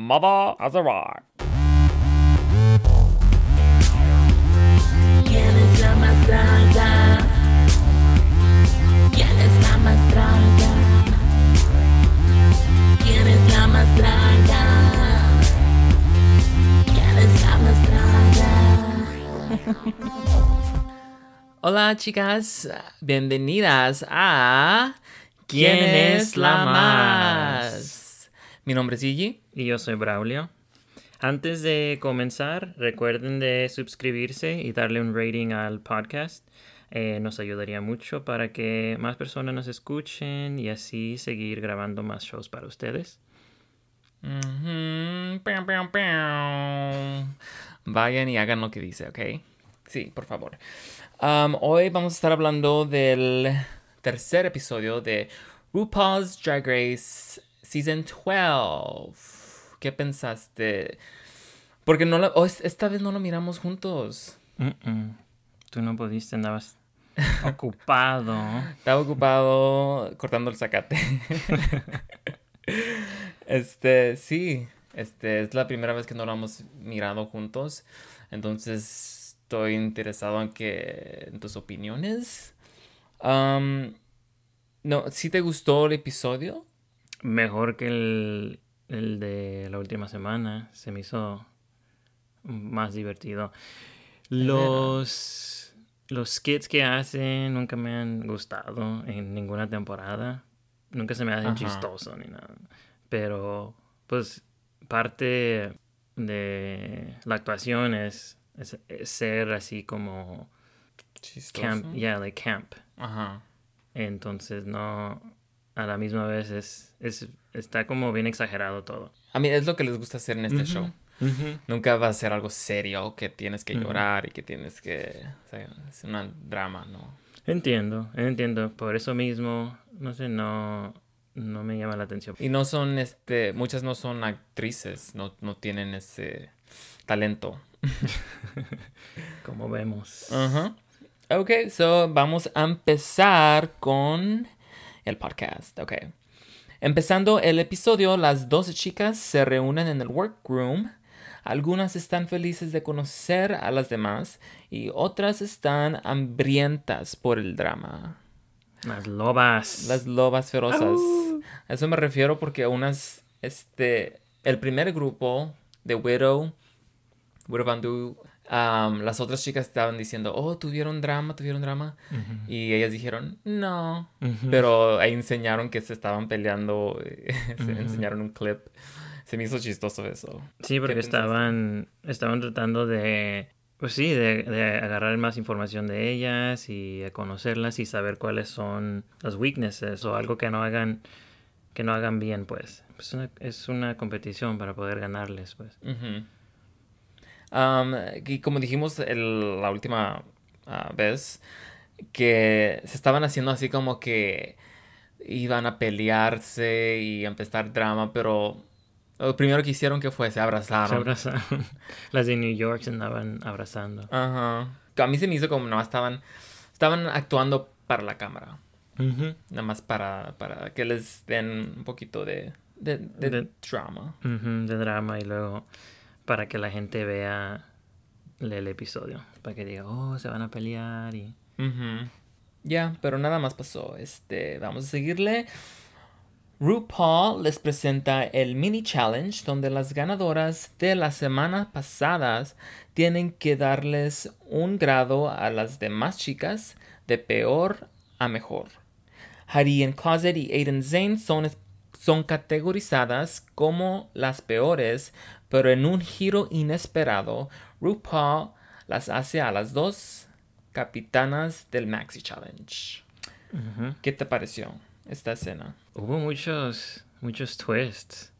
Mother as a rock. ¿Quién es la más draga? ¿Quién es la más draga? ¿Quién es la más draga? ¿Quién es la más draga? Hola chicas, bienvenidas a ¿Quién es la más? Mi nombre es Iggy. Y yo soy Braulio. Antes de comenzar, recuerden de suscribirse y darle un rating al podcast. Eh, nos ayudaría mucho para que más personas nos escuchen y así seguir grabando más shows para ustedes. Ujú, piau, piau, piau. Vayan y hagan lo que dice, ¿ok? Sí, por favor. Um, hoy vamos a estar hablando del tercer episodio de RuPaul's Drag Race Season 12. ¿Qué pensaste? Porque no la- oh, es- esta vez no lo miramos juntos. Mm-mm. Tú no pudiste, andabas ocupado. Estaba ocupado cortando el zacate. este, sí. Este, es la primera vez que no lo hemos mirado juntos. Entonces, estoy interesado en que en tus opiniones. No, ¿sí te gustó el episodio? Mejor que el, el de la última semana. Se me hizo más divertido. Los, los skits que hacen nunca me han gustado en ninguna temporada. Nunca se me hacen Ajá. chistoso ni nada. Pero, pues, parte de la actuación es, es- es ser así como Chistoso. camp. Yeah, like camp. Ajá. Entonces, no. A la misma vez es, es está como bien exagerado todo. A mí es lo que les gusta hacer en este show. Nunca va a ser algo serio que tienes que llorar y que tienes que... O sea, es un drama, ¿no? Entiendo, entiendo. Por eso mismo, no sé, no, no me llama la atención. Y no son, este, muchas no son actrices, no, no tienen ese talento. Como vemos. Ajá. Ok, so vamos a empezar con el podcast. Ok. Empezando el episodio, las 12 chicas se reúnen en el workroom. Algunas están felices de conocer a las demás y otras están hambrientas por el drama. Las lobas. Las lobas ferozas. A eso me refiero porque unas, este, el primer grupo de Widow, Widow Van Du, um, las otras chicas estaban diciendo, oh, tuvieron drama, tuvieron drama. Y ellas dijeron, no. Pero ahí enseñaron que se estaban peleando, se enseñaron un clip. Se me hizo chistoso eso. Sí, ¿Qué porque estaban, estaban tratando de, pues sí, de, de agarrar más información de ellas y de conocerlas y saber cuáles son las weaknesses o algo que no hagan, que no hagan bien, pues. Es una, es una competición para poder ganarles, pues. Ujú. Um, y como dijimos el- la última ah, vez, que se estaban haciendo así como que iban a pelearse y empezar drama, pero lo primero que hicieron que fue se Se abrazaron. abrazaron. Las de New York se andaban abrazando. Ajá. A mí se me hizo como no estaban, estaban actuando para la cámara, Ujú. nada más para, para que les den un poquito de, de, de De- drama. De drama y luego para que la gente vea el, episodio. Para que diga, oh, se van a pelear y... Ya, pero nada más pasó. Este, vamos a seguirle. RuPaul les presenta el mini challenge donde las ganadoras de las semanas pasadas tienen que darles un grado a las demás chicas de peor a mejor. Harry Closet y Aiden Zane son, son categorizadas como las peores, pero en un giro inesperado, RuPaul las hace a las dos capitanas del Maxi Challenge. ¿Qué te pareció esta escena? Hubo muchos, muchos twists.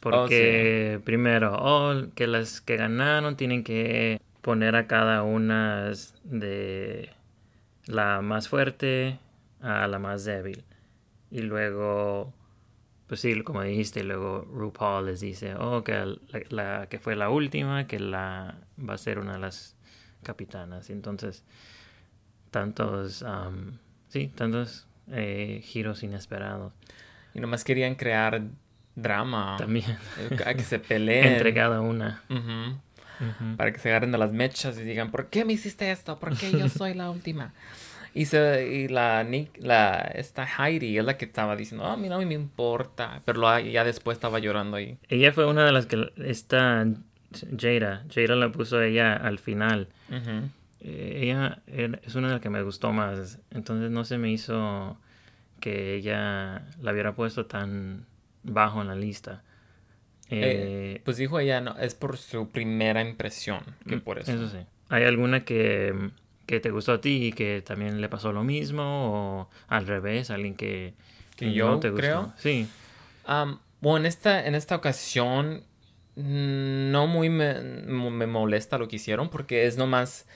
Porque primero, oh, que las que ganaron tienen que poner a cada una de la más fuerte a la más débil. Y luego, pues sí, como dijiste, luego RuPaul les dice, oh, que la, la que fue la última, que la va a ser una de las capitanas. Entonces, tantos, am, sí, tantos eh, giros inesperados. Y nomás querían crear drama. También. Eh, a que se peleen. Entre cada una. Para que se agarren de las mechas y digan, ¿por qué me hiciste esto? ¿Por qué yo soy la última? Y, se, y la, Nick, la esta Heidi es la que estaba diciendo, a mí no me importa. Pero lo- ya después estaba llorando ahí. Ella fue una de las que esta Jada, Jada la puso ella al final. Ujú. Eh, ella era- es una de las que me gustó más. Entonces no se me hizo que ella la hubiera puesto tan bajo en la lista. Eh, Eh, pues dijo ella, no, es por su primera impresión, que por eso. Mm, Eso sí. ¿Hay alguna que, que te gustó a ti y que también le pasó lo mismo? ¿O al revés? ¿Alguien que, Que yo no te gustó? creo. Sí. Bueno, en esta, en esta ocasión mm, no muy me, me molesta lo que hicieron porque es nomás,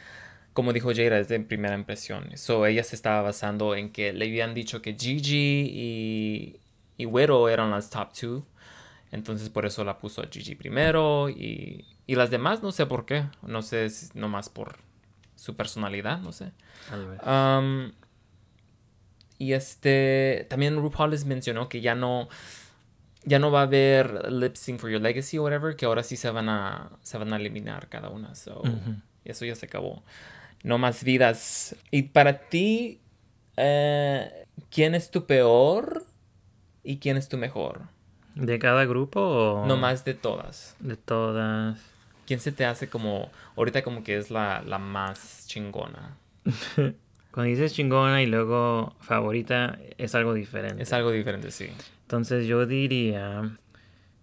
como dijo Jada, es de primera impresión. So, ella se estaba basando en que le habían dicho que Gigi y, y eran las top two. Entonces por eso la puso a Gigi primero y, y las demás no sé por qué. No sé si nomás por su personalidad, no sé. Um, y este, también RuPaul les mencionó que ya no, ya no va a haber lip sync for your legacy o whatever, que ahora sí se van a, se van a eliminar cada una. So, eso ya se acabó. No más vidas. Y para ti, eh, ¿quién es tu peor y quién es tu mejor? ¿De cada grupo o No más de todas. de todas? ¿Quién se te hace como, ahorita como que es la, la más chingona? Cuando dices chingona y luego favorita es algo diferente. Es algo diferente, sí. Entonces yo diría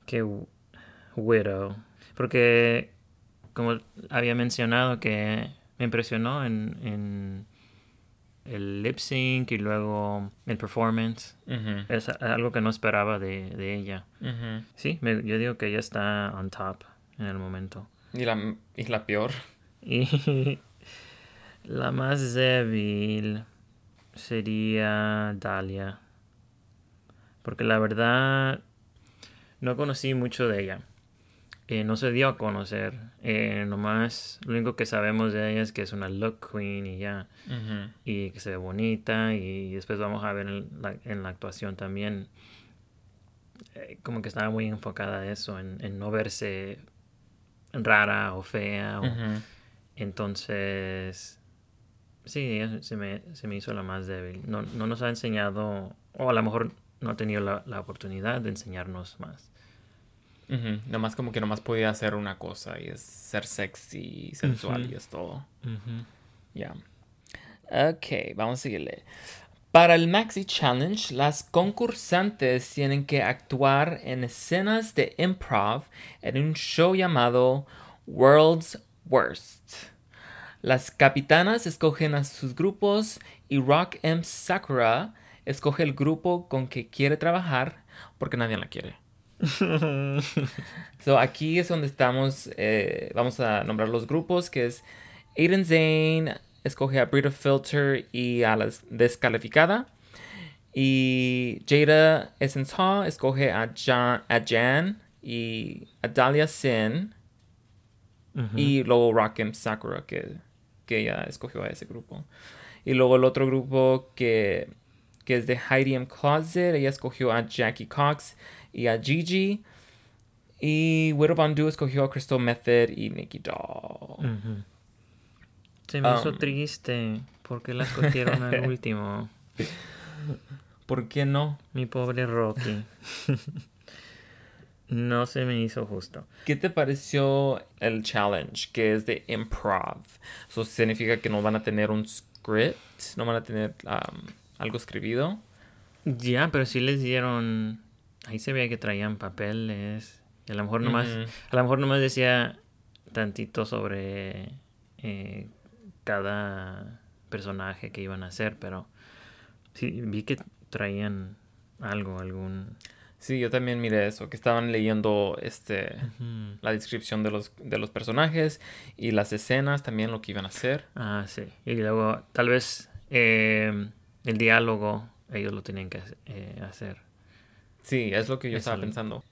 que Widow. Porque como había mencionado que me impresionó en, en el lip sync y luego el performance. Es algo que no esperaba de, de ella. Sí, me- yo digo que ella está on top en el momento. Y la, y la peor. Y la más débil sería Dalia. Porque la verdad no conocí mucho de ella. Eh, no se dio a conocer. Eh, nomás lo único que sabemos de ella es que es una look queen y ya. Y que se ve bonita. Y después vamos a ver en la, en la actuación también. eh, como que estaba muy enfocada a eso, en, en no verse rara o fea. o- entonces, sí, se me, se me hizo la más débil. No, no nos ha enseñado, o a lo mejor no ha tenido la, la oportunidad de enseñarnos más. Nomás como que nomás podía hacer una cosa y es ser sexy, sensual y es todo. Ya. Ok, vamos a seguirle. Para el Maxi Challenge, las concursantes tienen que actuar en escenas de improv en un show llamado World's Worst. Las capitanas escogen a sus grupos y Rock M. Sakura escoge el grupo con que quiere trabajar porque nadie la quiere. So, aquí es donde estamos, eh, vamos a nombrar los grupos, que es Aiden Zane, escoge a Brita Filter y a la descalificada. Y Jada Essence Hall escoge a Jan, a Jan y a Dahlia Sin. Y luego Rockem Sakura, que, que ella escogió a ese grupo. Y luego el otro grupo que, que es de Heidi M. Closet, ella escogió a Jackie Cox y a Gigi. Y Widow Bandu escogió a Crystal Method y Nikki Doll. Se me hizo triste porque la escogieron al último. ¿Por qué no? Mi pobre Rocky. no se me hizo justo. ¿Qué te pareció el challenge que es de improv? Eso significa que no van a tener un script, no van a tener um, algo escribido. Ya, pero sí les dieron. Ahí se veía que traían papeles. Y a lo mejor nomás. Ujú. A lo mejor nomás decía tantito sobre eh, cada personaje que iban a hacer, pero sí vi que traían algo, algún. Sí, yo también miré eso, que estaban leyendo este la descripción de los, de los personajes y las escenas, también lo que iban a hacer. Ah, sí. Y luego, tal vez eh, el diálogo ellos lo tenían que eh, hacer. Sí, es lo que yo estaba pensando.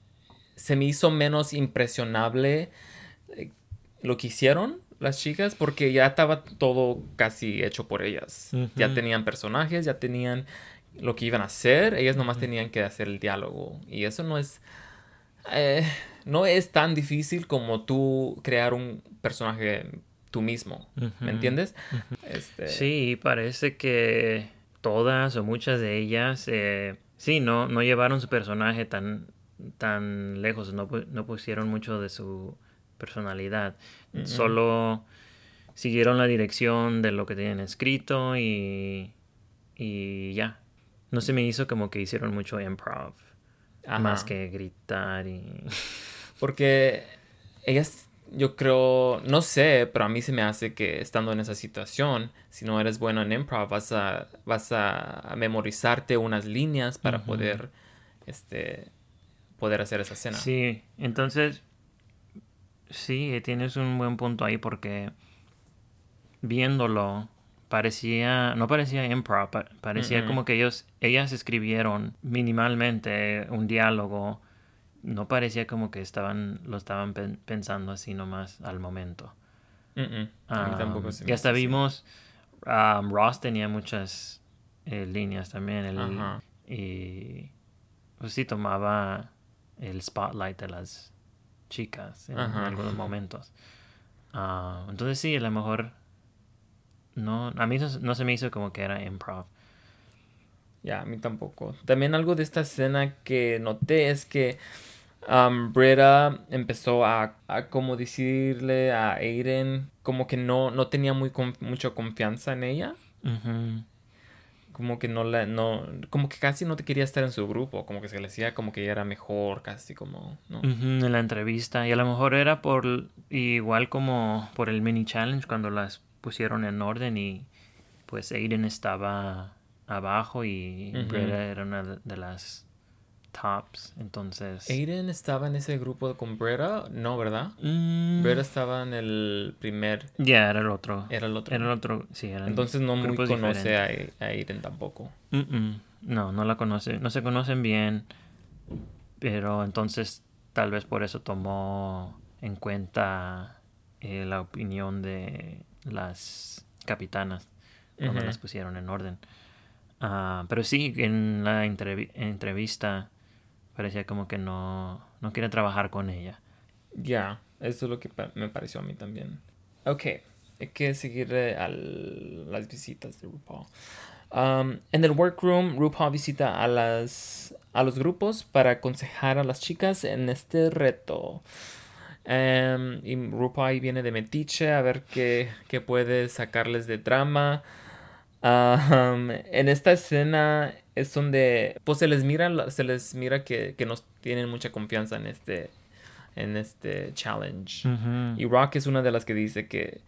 Se me hizo menos impresionable eh, lo que hicieron las chicas porque ya estaba todo casi hecho por ellas. Ya tenían personajes, ya tenían lo que iban a hacer, ellas nomás tenían que hacer el diálogo y eso no es eh, no es tan difícil como tú crear un personaje tú mismo. ¿Me entiendes? Este, Sí, parece que todas o muchas de ellas, eh, sí, no, no llevaron su personaje tan, tan lejos, no, no pusieron mucho de su personalidad, solo siguieron la dirección de lo que tenían escrito y, y ya. No se me hizo como que hicieron mucho improv, ajá. más que gritar y... Porque ellas, yo creo, no sé, pero a mí se me hace que estando en esa situación, si no eres bueno en improv, vas a, vas a memorizarte unas líneas para poder, este, poder hacer esa escena. Sí, entonces, sí, tienes un buen punto ahí porque viéndolo parecía, no parecía improv, pa- parecía como que ellos, ellas escribieron minimalmente un diálogo, no parecía como que estaban, lo estaban pen- pensando así nomás al momento. A mí tampoco se me y hasta vimos, um, Ross tenía muchas eh, líneas también. el- y pues sí tomaba el spotlight de las chicas en, algunos momentos. Ah, entonces sí, a lo mejor no, a mí no, no se me hizo como que era improv. Ya, a mí tampoco. También algo de esta escena que noté es que um, Britta empezó a, a como decirle a Aiden como que no, no tenía muy con- mucha confianza en ella. Ujú. Como que no la, no, como que casi no te quería estar en su grupo, como que se le decía como que ella era mejor, casi como, ¿no? En la entrevista. Y a lo mejor era por igual como por el mini challenge cuando las pusieron en orden y pues Aiden estaba abajo y. Britta era una de las tops. Entonces. Aiden estaba en ese grupo con Britta, no, ¿verdad? Mm, Britta estaba en el primer, Ya, era el otro. era el otro. Era el otro, sí, Entonces no muy conoce a, a Aiden tampoco. No, no la conoce, no se conocen bien, pero entonces tal vez por eso tomó en cuenta eh, la opinión de las capitanas cuando Ujú. las pusieron en orden. Ah, pero sí, en la entrevi- entrevista parecía como que no, no quiere trabajar con ella. Ya, eso es lo que pa- me pareció a mí también. Ok, hay que seguir eh, a las visitas de RuPaul. Um, en el workroom, RuPaul visita a, las, a los grupos para aconsejar a las chicas en este reto. Em, y RuPaul ahí viene de metiche a ver qué, qué puede sacarles de drama. Um, en esta escena es donde pues se les mira se les mira que, que no tienen mucha confianza en este en este challenge. Y Rock es una de las que dice que,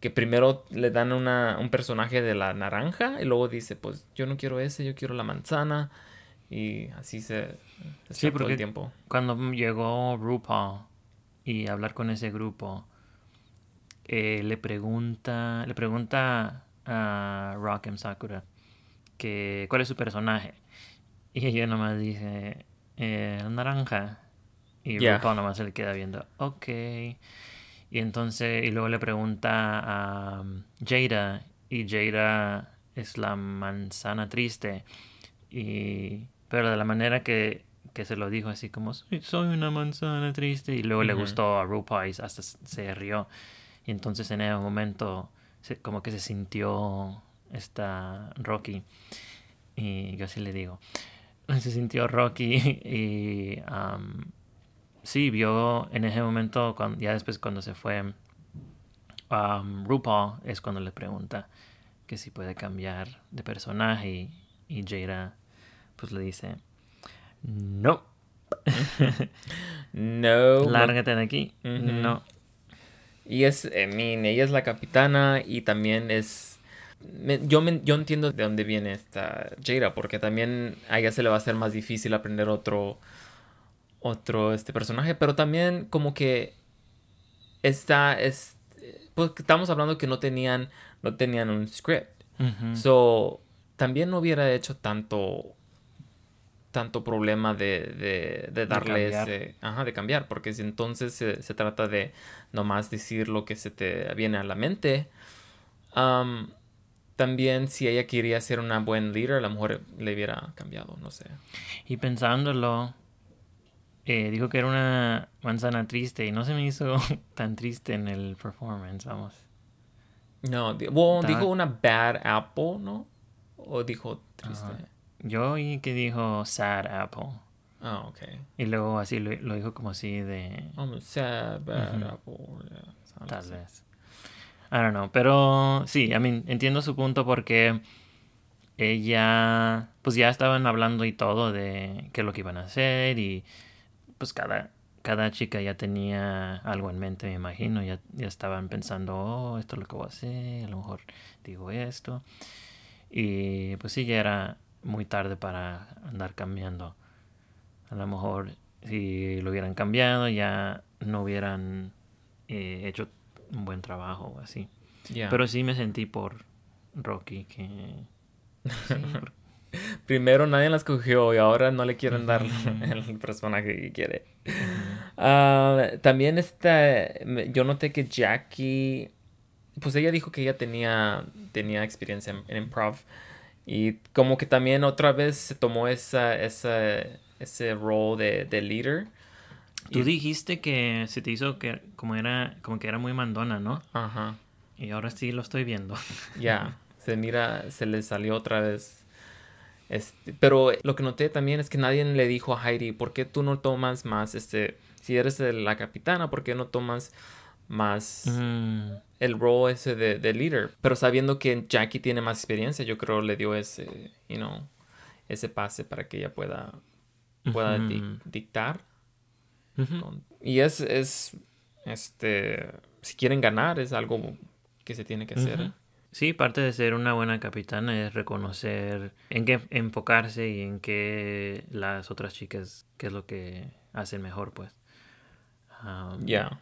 que primero le dan una, un personaje de la naranja y luego dice, pues yo no quiero ese, yo quiero la manzana. Y así se Sí, porque el tiempo. cuando llegó RuPaul y hablar con ese grupo, eh, le pregunta, le pregunta a Rock'em Sakura que cuál es su personaje. Y ella nomás dice, eh, naranja. Y Ya. RuPaul nomás se le queda viendo, ok. Y entonces, y luego le pregunta a um, Jada, y Jada es la manzana triste. Y, pero de la manera que, que se lo dijo así como, soy, soy una manzana triste. Y luego le gustó a RuPaul y hasta se rió. Y entonces en ese momento como que se sintió esta Rocky. Y yo así le digo. Se sintió Rocky y am, sí, vio en ese momento, cuando, ya después cuando se fue um, RuPaul, es cuando le pregunta que si puede cambiar de personaje y, y Jada pues le dice, no, No. lárgate de aquí, no. Y es, I mean, ella es la capitana y también es... me- yo, me- yo entiendo de dónde viene esta Jada, porque también a ella se le va a hacer más difícil aprender otro, otro este personaje, pero también como que está, es, pues estamos hablando que no tenían, no tenían un script. So, también no hubiera hecho tanto tanto problema de, de, de darle cambiar. ese... Ajá, de cambiar, porque si entonces se, se trata de nomás decir lo que se te viene a la mente. am, también si ella quería ser una buen líder, a lo mejor le hubiera cambiado, no sé. Y pensándolo, eh, dijo que era una manzana triste y no se me hizo tan triste en el performance, vamos. No, di- dijo una bad apple, ¿no? O dijo triste. Yo oí que dijo sad apple. Ah, ok. Y luego así lo, lo dijo como así de... I'm a sad bad apple. yeah, Tal así. vez. I don't know. Pero sí, I mean, entiendo su punto porque ella, pues ya estaban hablando y todo de qué es lo que iban a hacer y pues cada, cada chica ya tenía algo en mente, me imagino. Ya, ya estaban pensando, oh, esto es lo que voy a hacer, a lo mejor digo esto. Y pues sí, ya era muy tarde para andar cambiando. A lo mejor si lo hubieran cambiado ya no hubieran eh, hecho un buen trabajo o así. Yeah. Pero sí me sentí por Rocky que... sí, por- Primero nadie la escogió y ahora no le quieren dar el personaje que quiere. Ah, también esta, yo noté que Jackie, pues ella dijo que ella tenía, tenía experiencia en, en improv y como que también otra vez se tomó esa, esa, ese rol de, de leader. Tú Y- dijiste que se te hizo que como era como que era muy mandona, ¿no? Ajá. Y ahora sí lo estoy viendo. Ya, se mira, se le salió otra vez. Este, pero lo que noté también es que nadie le dijo a Heidi, ¿por qué tú no tomas más, este, si eres la capitana, ¿por qué no tomas más Mm, el rol ese de, de líder? Pero sabiendo que Jackie tiene más experiencia, yo creo le dio ese, you know, ese pase para que ella pueda, pueda di- dictar. Y es, es, este, si quieren ganar, es algo que se tiene que hacer. Sí, parte de ser una buena capitana es reconocer en qué enfocarse y en qué las otras chicas, qué es lo que hacen mejor, pues. Um, Ya.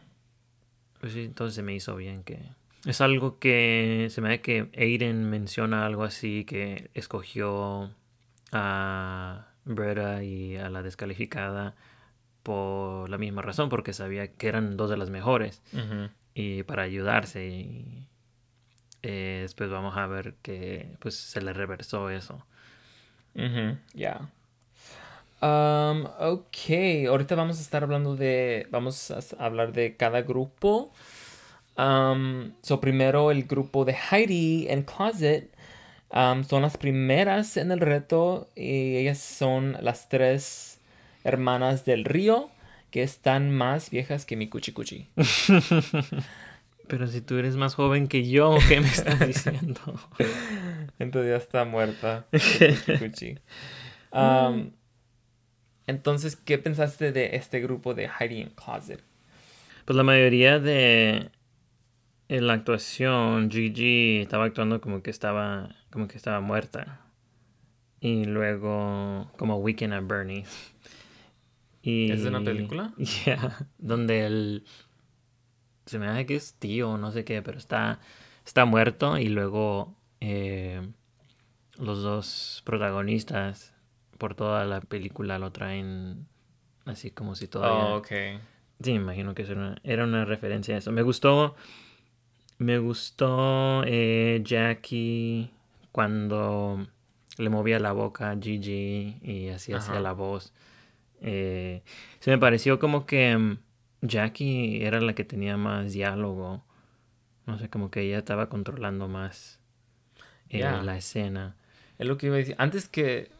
Pues sí, entonces se me hizo bien que... Es algo que se me da que Aiden menciona algo así que escogió a Bretta y a la descalificada por la misma razón, porque sabía que eran dos de las mejores y para ayudarse y eh, después vamos a ver que pues se le reversó eso. Ya. Um, ok, ahorita vamos a estar hablando de, vamos a hablar de cada grupo. Um, so primero el grupo de Heidi en Closet. um, son las primeras en el reto y ellas son las tres hermanas del río que están más viejas que mi cuchi cuchi. Pero si tú eres más joven que yo, ¿qué me estás diciendo? Entonces ya está muerta. Cuchi cuchi. Um, entonces, ¿qué pensaste de este grupo de Heidi en Closet? Pues la mayoría de en la actuación, Gigi estaba actuando como que estaba como que estaba muerta. Y luego como Weekend at Bernie's. Y, ¿Es una película? Yeah, donde el se me hace que es tío, no sé qué, pero está está muerto y luego eh, los dos protagonistas por toda la película lo traen así como si todavía Oh, ok. Sí, me imagino que eso era una, era una referencia a eso. Me gustó. Me gustó eh, Jackie cuando le movía la boca a Gigi y así hacía la voz. Eh, se me pareció como que mm, Jackie era la que tenía más diálogo. No sé, como que ella estaba controlando más eh, la escena. Es lo que iba a decir. Antes que,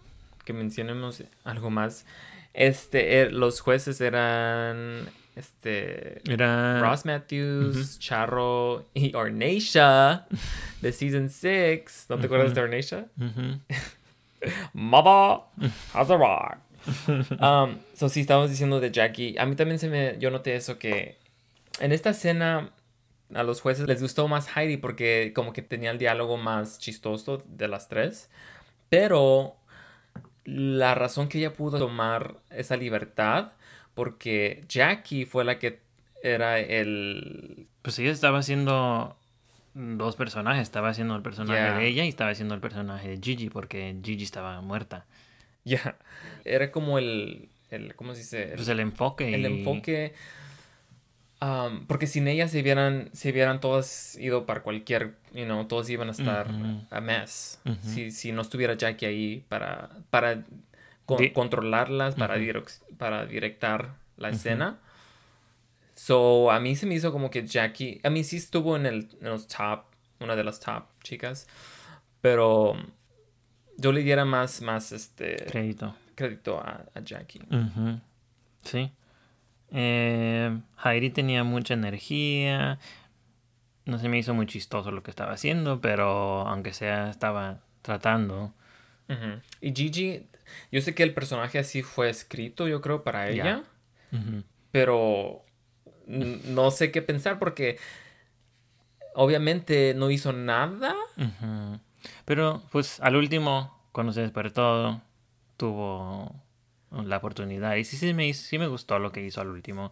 que mencionemos algo más, este, er- los jueces eran este Era. Ross Matthews, Charro y Ornacia de Season 6. ¿No te acuerdas de Ornacia? Ujú. Mother has a rock. Um, so sí, estábamos diciendo de Jackie. A mí también se me, yo noté eso que en esta escena a los jueces les gustó más Heidi porque como que tenía el diálogo más chistoso de las tres. Pero la razón que ella pudo tomar esa libertad porque Jackie fue la que era el Pues ella estaba haciendo dos personajes. Estaba haciendo el personaje Yeah. de ella y estaba haciendo el personaje de Gigi porque Gigi estaba muerta. ya era como el el cómo se dice Pues el enfoque. el y- enfoque um, porque sin ella se hubieran se hubieran todas ido para cualquier you know todos iban a estar Ujú. a mess Ujú. si, si no estuviera Jackie ahí para para con- Di- controlarlas para, direc- para directar la escena. So, a mí se me hizo como que Jackie, a mí sí estuvo en, el, en los top, una de las top chicas, pero yo le diera más, más este Crédito. crédito a, a Jackie. Sí. Eh, Heidi tenía mucha energía. No se me hizo muy chistoso lo que estaba haciendo, pero aunque sea, estaba tratando. Y Gigi, yo sé que el personaje así fue escrito, yo creo, para ella, pero no sé qué pensar porque obviamente no hizo nada. Pero pues al último, cuando se despertó, tuvo la oportunidad. Y sí, sí me, sí me gustó lo que hizo al último.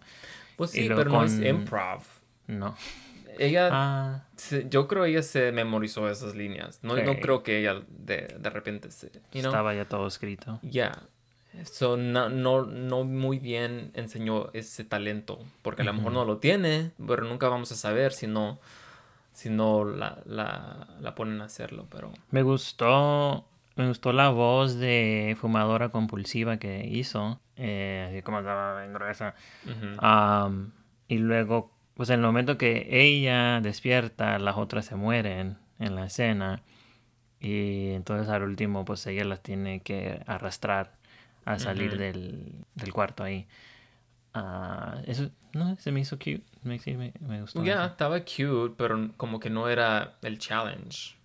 Pues sí, pero no es con- improv. No. Ella, Ah, se- yo creo ella se memorizó esas líneas. No, no creo que ella de, de repente se, you know? estaba ya todo escrito. Ya. So, no, no, no muy bien enseñó ese talento. Porque a lo mejor no lo tiene, pero nunca vamos a saber si no, si no la, la, la ponen a hacerlo. Pero Me gustó, me gustó la voz de fumadora compulsiva que hizo, eh, así como estaba bien gruesa. y luego, pues en el momento que ella despierta, las otras se mueren en la escena. Y entonces al último, pues ella las tiene que arrastrar a salir del, del cuarto ahí. Ah, eso, no, se me hizo cute. Me, sí, me, me gustó. ya, estaba cute, pero como que no era el challenge.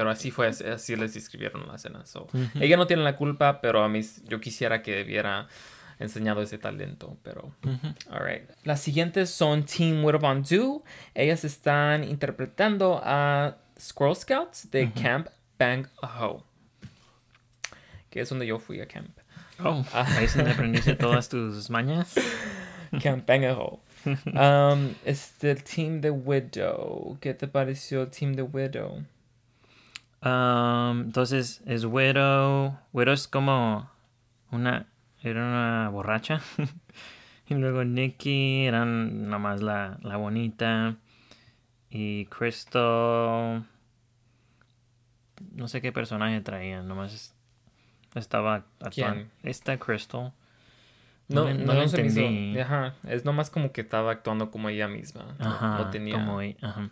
Pero así fue, así les describieron la escena. So, Ella no tiene la culpa, pero a mí yo quisiera que hubiera enseñado ese talento, pero... Alright. Las siguientes son Team Wittebondu. Ellas están interpretando a Squirrel Scouts de Camp Bang Ho. Que es donde yo fui a camp. Oh, ahí es donde aprendiste todas tus mañas. Camp Bang Ho. Um, este Team The Widow. ¿Qué te pareció Team The Widow? Um, entonces es Widow. Widow es como una. Era una borracha. y luego Nikki era nomás la, la bonita. Y Crystal. No sé qué personaje traía. Nomás estaba actuando. Esta Crystal. No, no, se me hizo- entendí. Ajá, es nomás como que estaba actuando como ella misma. Ajá, no tenía. como ajá.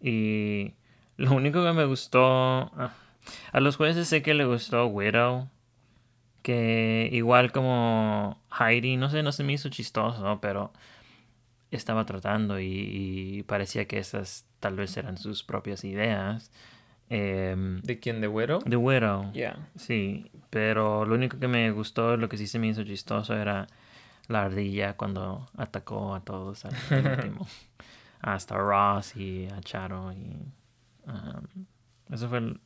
Y lo único que me gustó. ah, A los jueces sé que le gustó Widow. Que igual como Heidi, no sé, no se me hizo chistoso, pero estaba tratando y, y parecía que esas tal vez eran sus propias ideas. Em, ¿De quién? ¿De Widow? The Widow. Yeah. Sí, pero lo único que me gustó, lo que sí se me hizo chistoso era la ardilla cuando atacó a todos al último. Hasta Ross y a Charo y um, eso fue el,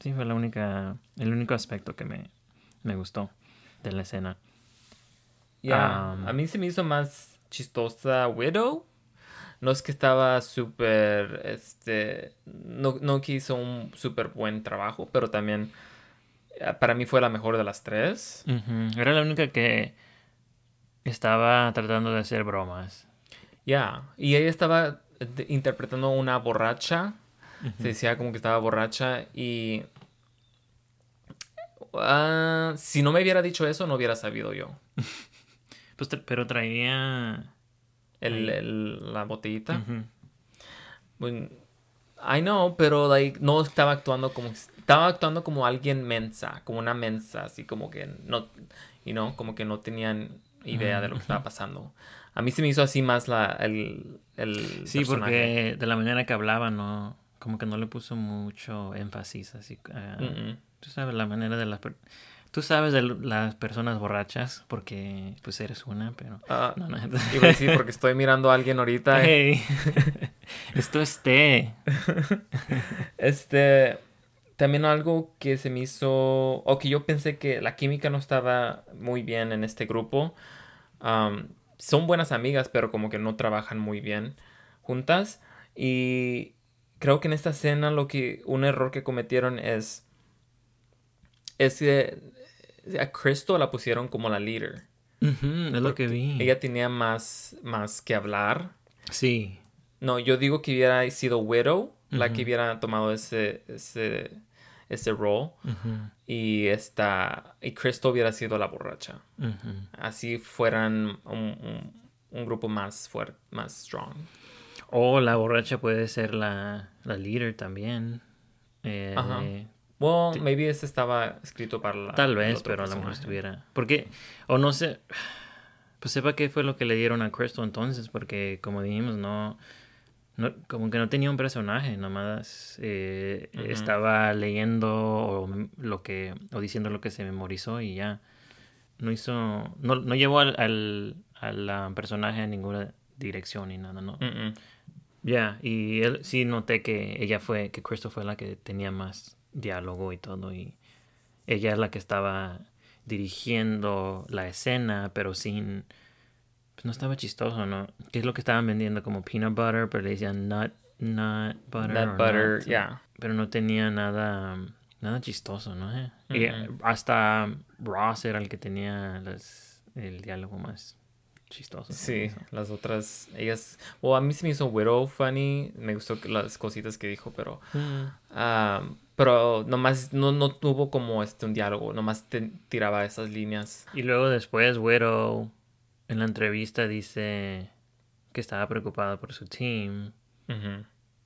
sí fue la única el único aspecto que me, me gustó de la escena. Ya, Um, a mí se me hizo más chistosa Widow. No es que estaba súper, este, no, no que hizo un súper buen trabajo, pero también eh, para mí fue la mejor de las tres. Era la única que estaba tratando de hacer bromas. Ya, y ella estaba interpretando una borracha. Se decía como que estaba borracha y... ah, si no me hubiera dicho eso, no hubiera sabido yo. Pues, pero traía El, el- la botellita. Bueno, I know, pero like, no estaba actuando como estaba actuando como alguien mensa, como una mensa, así como que no, you know, como que no tenían idea de lo que estaba pasando. A mí se me hizo así más la el, el Sí, personaje. porque de la manera que hablaba, no, como que no le puso mucho énfasis, así. ah. Tú sabes la manera de las, tú sabes de las personas borrachas, porque pues eres una, pero. Ah, No, no. iba a decir porque estoy mirando a alguien ahorita. Hey, esto es té. Este, también algo que se me hizo, o que yo pensé que la química no estaba muy bien en este grupo. Son buenas amigas, pero como que no trabajan muy bien juntas. Y creo que en esta escena lo que, un error que cometieron es, es que a Crystal la pusieron como la líder. Ujú, es lo que vi. Ella tenía más, más que hablar. Sí. No, yo digo que hubiera sido Widow la que hubiera tomado ese, ese, ese rol. Y esta y Crystal hubiera sido la borracha. Así fueran un, un- un grupo más fuerte, más strong. O la borracha puede ser la, la líder también. Eh, Ajá. Well, maybe ese estaba escrito para la. Tal vez, pero a lo mejor estuviera. Porque, o no sé, pues sepa qué fue lo que le dieron a Crystal entonces, porque como dijimos, no, no como que no tenía un personaje, nomás eh, estaba leyendo o lo que, o diciendo lo que se memorizó y ya. No hizo, no, no llevó al, al, al, personaje a ninguna dirección ni nada, ¿no? Mm-mm. Ya, y él, sí noté que ella fue, que Crystal fue la que tenía más diálogo y todo, y ella es la que estaba dirigiendo la escena, pero sin, pues no estaba chistoso, ¿no? Que es lo que estaban vendiendo como peanut butter, pero le decían nut, nut butter. Nut butter, nut, yeah. Pero no tenía nada, nada chistoso, ¿no? Y hasta Ross era el que tenía las- el diálogo más chistoso. Sí, las otras, ellas, o a mí se me hizo Widow funny, me gustó las cositas que dijo, pero, ah, pero nomás no, no tuvo como este un diálogo, nomás te tiraba esas líneas. Y luego después Widow en la entrevista dice que estaba preocupada por su team,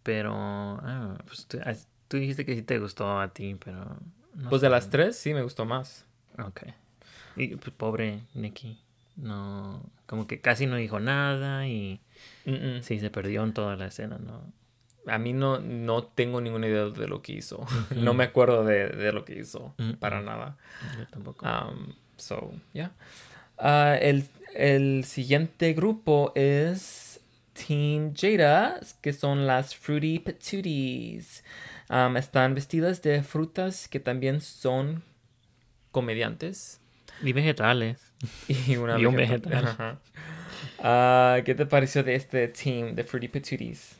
pero ah, pues tú, ah, tú dijiste que sí te gustó a ti, pero no Pues de las tres, sí me gustó más. Ok. Y pues, pobre Nikki, no, como que casi no dijo nada y sí se perdió en toda la escena, ¿no? A mí no, no tengo ninguna idea de lo que hizo. no me acuerdo de, de lo que hizo, para nada. Yo tampoco. Um, so, yeah. Ah, el, el siguiente grupo es Team Jada, que son las Fruity Patooties. Um, están vestidas de frutas que también son comediantes. Y vegetales. Y, una Y un vegeta- vegetal. Ajá. Ah, ¿Qué te pareció de este team de Fruity Patooties?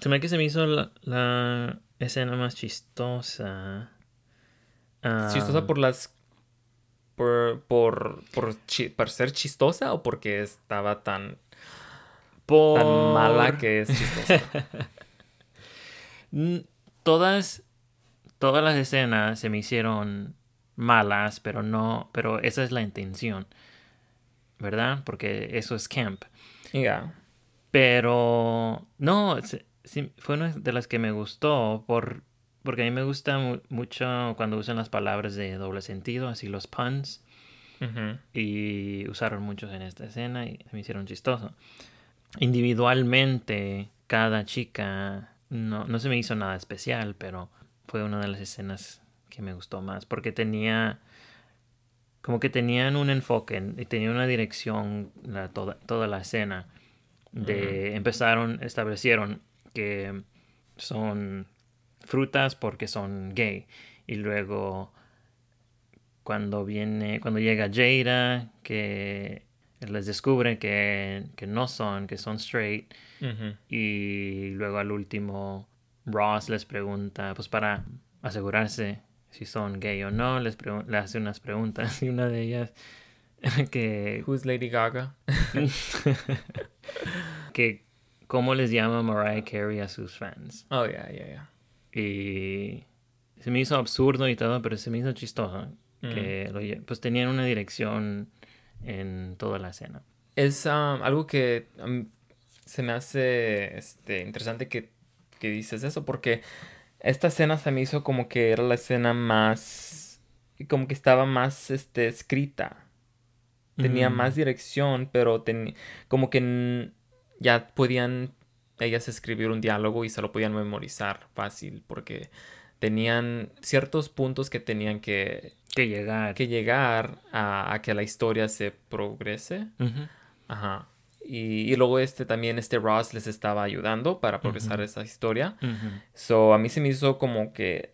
Se me que se me hizo la, la escena más chistosa. Ah, ¿Chistosa por las... Por, por, por, chi- por ser chistosa o porque estaba tan, por... tan mala que es chistosa? Todas, todas las escenas se me hicieron malas, pero no, pero esa es la intención, ¿verdad? Porque eso es camp. Ya. Pero no, sí, fue una de las que me gustó por, porque a mí me gusta mu- mucho cuando usan las palabras de doble sentido, así los puns, y usaron muchos en esta escena y me hicieron chistoso. Individualmente, cada chica no, no se me hizo nada especial, pero fue una de las escenas que me gustó más porque tenía como que tenían un enfoque y tenía una dirección la, toda, toda la escena de empezaron establecieron que son frutas porque son gay y luego cuando viene cuando llega Jada que les descubre que, que no son que son straight y luego al último Ross les pregunta, pues para asegurarse si son gay o no, les, pregun- le hace unas preguntas y una de ellas que, Who's Lady Gaga? que cómo les llama Mariah Carey a sus fans. Oh, yeah, yeah, yeah. Y se me hizo absurdo y todo, pero se me hizo chistoso. Que lo pues tenían una dirección en toda la escena. Es um, algo que um, se me hace este, interesante que, que dices eso, porque esta escena se me hizo como que era la escena más, como que estaba más este, escrita. Tenía Mm. más dirección, pero ten- como que ya podían ellas escribir un diálogo y se lo podían memorizar fácil, porque tenían ciertos puntos que tenían que, Que llegar. que llegar a, a que la historia se progrese. Ajá. Y, y luego este también, este Ross les estaba ayudando para progresar esa historia. Ujú. So, a mí se me hizo como que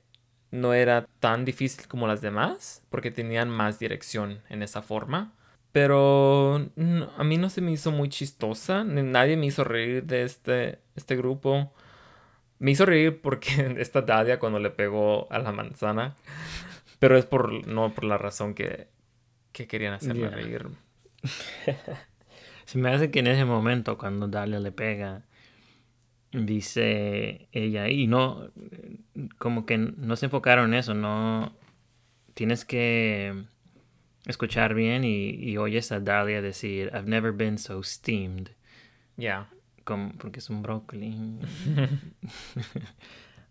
no era tan difícil como las demás, porque tenían más dirección en esa forma. Pero no- a mí no se me hizo muy chistosa. Nadie me hizo reír de este, este grupo. Me hizo reír porque esta Dadia cuando le pegó a la manzana. Pero es por, no por la razón que, que querían hacerme Ya. reír. Se me hace que en ese momento, cuando Dalia le pega, dice ella, y no, como que no se enfocaron en eso, no, tienes que escuchar bien y, y oyes a Dahlia decir, I've never been so steamed, Ya. como, porque es un brócoli.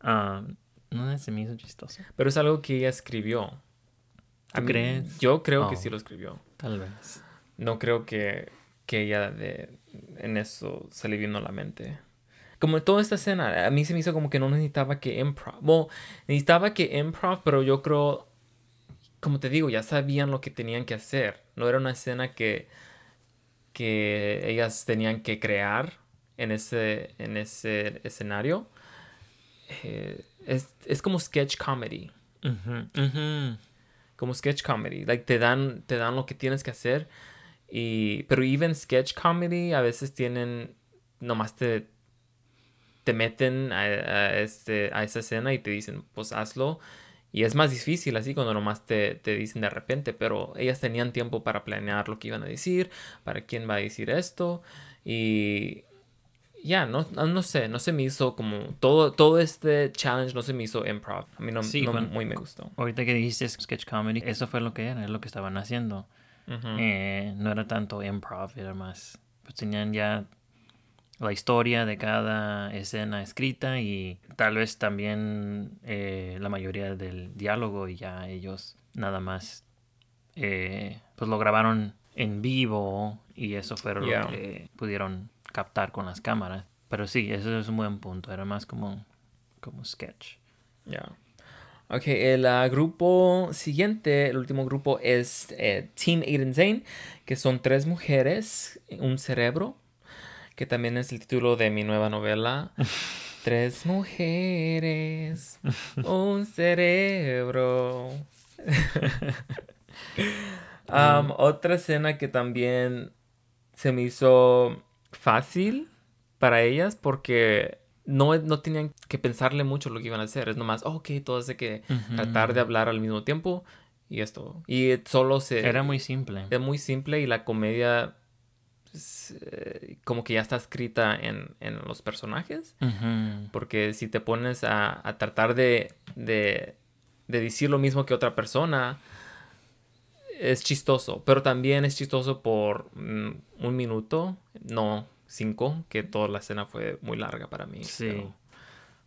Ah, no se me hizo chistoso. Pero es algo que ella escribió. ¿Tú crees? Yo creo que Oh. sí lo escribió. Tal vez. No creo que, que ella de, en eso se le vino a la mente. Como toda esta escena, a mí se me hizo como que no necesitaba que improv. Bueno, necesitaba que improv, pero yo creo, como te digo, ya sabían lo que tenían que hacer. No era una escena que, que ellas tenían que crear en ese, en ese escenario. Eh, es, es como sketch comedy como sketch comedy. Like te dan, te dan lo que tienes que hacer. Y, pero even sketch comedy a veces tienen, nomás te, te meten a, a este, a esa escena y te dicen, pues hazlo. Y es más difícil así cuando nomás te, te dicen de repente, pero ellas tenían tiempo para planear lo que iban a decir, para quién va a decir esto. Y ya, no, no no sé, no se me hizo como, todo, todo este challenge no se me hizo improv. A mí no, Sí, no cuando- muy me gustó. Ahorita que dijiste sketch comedy, eso fue lo que era, es lo que estaban haciendo. Eh, no era tanto improv, era más. Pues tenían ya la historia de cada escena escrita y tal vez también eh, la mayoría del diálogo y ya ellos nada más eh, pues lo grabaron en vivo y eso fue lo Yeah. que pudieron captar con las cámaras. Pero sí, eso es un buen punto, era más como, como sketch. Ya. Ok, el ah, grupo siguiente, el último grupo es eh, Team Aiden Zane, que son tres mujeres, un cerebro, que también es el título de mi nueva novela. tres mujeres, un cerebro. Um, otra escena que también se me hizo fácil para ellas porque no, no tenían que pensarle mucho lo que iban a hacer. Es nomás, ok, todas hay que tratar de hablar al mismo tiempo y esto. Y solo se... Era muy simple. Es muy simple y la comedia eh, como que ya está escrita en, en los personajes. Porque si te pones a, a tratar de, de, de decir lo mismo que otra persona, es chistoso. Pero también es chistoso por mm, un minuto, no cinco, que toda la escena fue muy larga para mí. Sí. pero,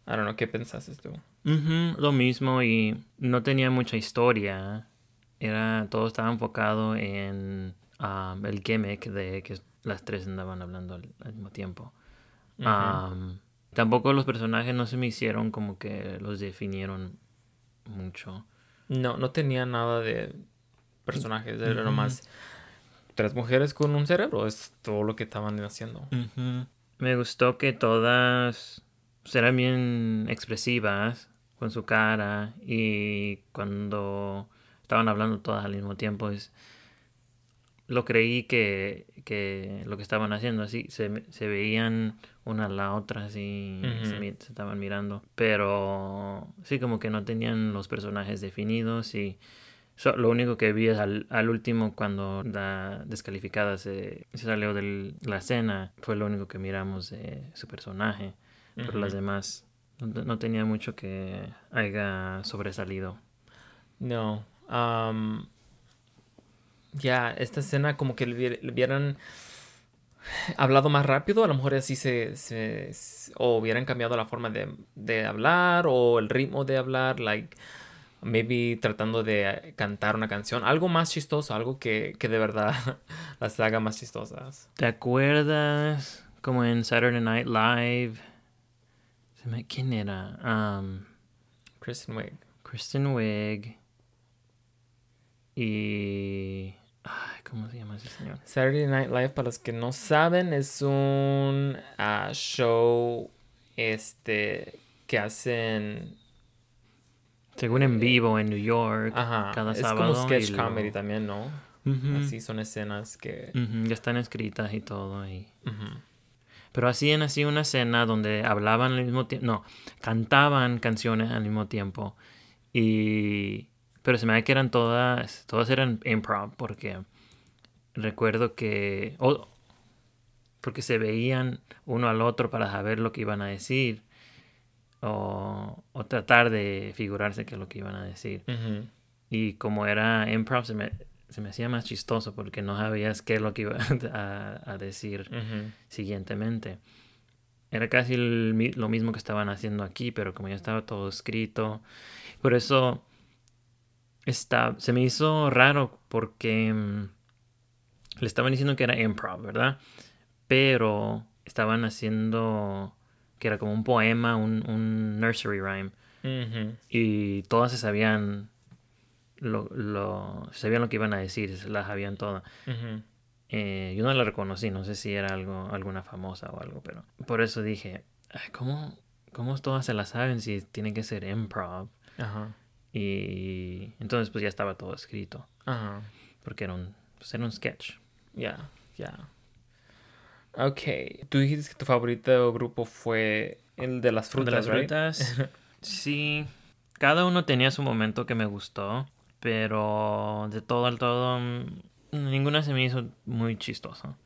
I don't know, ¿qué pensaste tú? Lo mismo y no tenía mucha historia. Era todo estaba enfocado en um, el gimmick de que las tres andaban hablando al, al mismo tiempo. Um, tampoco los personajes no se me hicieron como que los definieron mucho. No, no tenía nada de personajes, era nomás tres mujeres con un cerebro, es todo lo que estaban haciendo. Me gustó que todas pues, eran bien expresivas con su cara y cuando estaban hablando todas al mismo tiempo es lo creí que, que lo que estaban haciendo así se, se veían una a la otra así se estaban mirando pero sí como que no tenían los personajes definidos y so- lo único que vi es al, al último cuando la descalificada se, se salió de la escena fue lo único que miramos de su personaje pero las demás no, no tenía mucho que haya sobresalido No. am, ya, esta escena como que le, le hubieran hablado más rápido, a lo mejor así se, se- o hubieran cambiado la forma de, de hablar o el ritmo de hablar, like maybe tratando de cantar una canción, algo más chistoso, algo que, que de verdad las haga más chistosas. ¿Te acuerdas como en Saturday Night Live? ¿Quién era? Um, Kristen Wiig. Kristen Wiig y... Ay, ¿Cómo se llama ese señor? Saturday Night Live, para los que no saben, es un ah, show este que hacen Según en vivo en New York, Ajá, cada es sábado. como sketch comedy también, ¿no? Así son escenas que... Ya están escritas y todo. Y... Ujú. Pero hacían así una escena donde hablaban al mismo tiempo, no, cantaban canciones al mismo tiempo. Y pero se me da que eran todas, todas eran improv porque recuerdo que o- porque se veían uno al otro para saber lo que iban a decir o, o tratar de figurarse que es lo que iban a decir. Y como era improv, se me, se me hacía más chistoso porque no sabías qué es lo que iba a, a decir Ujú. siguientemente. Era casi el lo mismo que estaban haciendo aquí, pero como ya estaba todo escrito. Por eso está, se me hizo raro porque mm, le estaban diciendo que era improv, ¿verdad? Pero estaban haciendo que era como un poema, un, un nursery rhyme. Y todas se sabían lo, lo, sabían lo que iban a decir, se las sabían todas. Eh, yo no la reconocí, no sé si era algo, alguna famosa o algo, pero por eso dije, "Ay, ¿cómo, ¿cómo todas se la saben si tiene que ser improv? Y entonces pues ya estaba todo escrito, porque era un, pues, era un sketch. Ya, ya. Ok. Tú dijiste que tu favorito grupo fue el de las frutas, de las right? frutas, sí, cada uno tenía su momento que me gustó, pero de todo al todo, mm, ninguna se me hizo muy chistosa.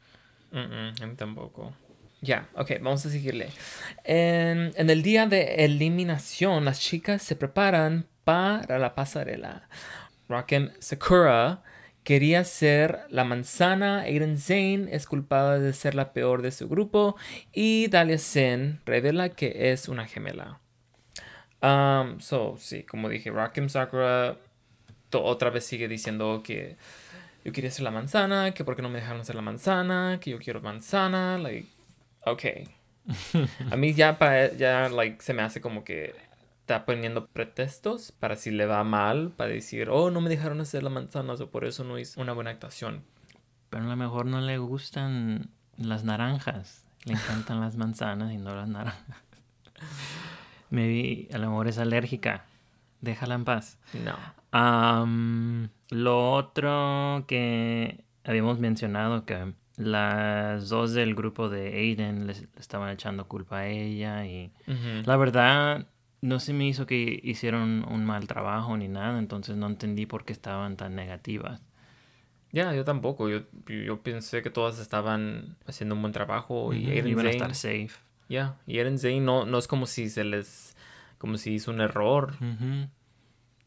Mm, mm, a mí tampoco. Ya, ok, vamos a seguirle. En, en el día de eliminación, las chicas se preparan para la pasarela. Rakim Sakura quería ser la manzana, Aiden Zane es culpada de ser la peor de su grupo y Dalia Sin revela que es una gemela. Um, so, sí, como dije, Rakim Sakura otra vez sigue diciendo que yo quería ser la manzana, que por qué no me dejaron ser la manzana, que yo quiero manzana, like, ok. A mí ya, ya like, se me hace como que está poniendo pretextos para si le va mal, para decir, oh, no me dejaron hacer la manzana, o por eso no hice una buena actuación. Pero a lo mejor no le gustan las naranjas. Le encantan las manzanas y no las naranjas. Maybe a lo mejor es alérgica. Déjala en paz. No. Am, lo otro que habíamos mencionado que las dos del grupo de Aiden les, le estaban echando culpa a ella y Ujú. la verdad no se me hizo que hicieron un mal trabajo ni nada, entonces no entendí por qué estaban tan negativas. Ya, yo tampoco. Yo, yo pensé que todas estaban haciendo un buen trabajo y iban a estar safe. Ya, y Eren Zane no, no es como si se les, como si hizo un error.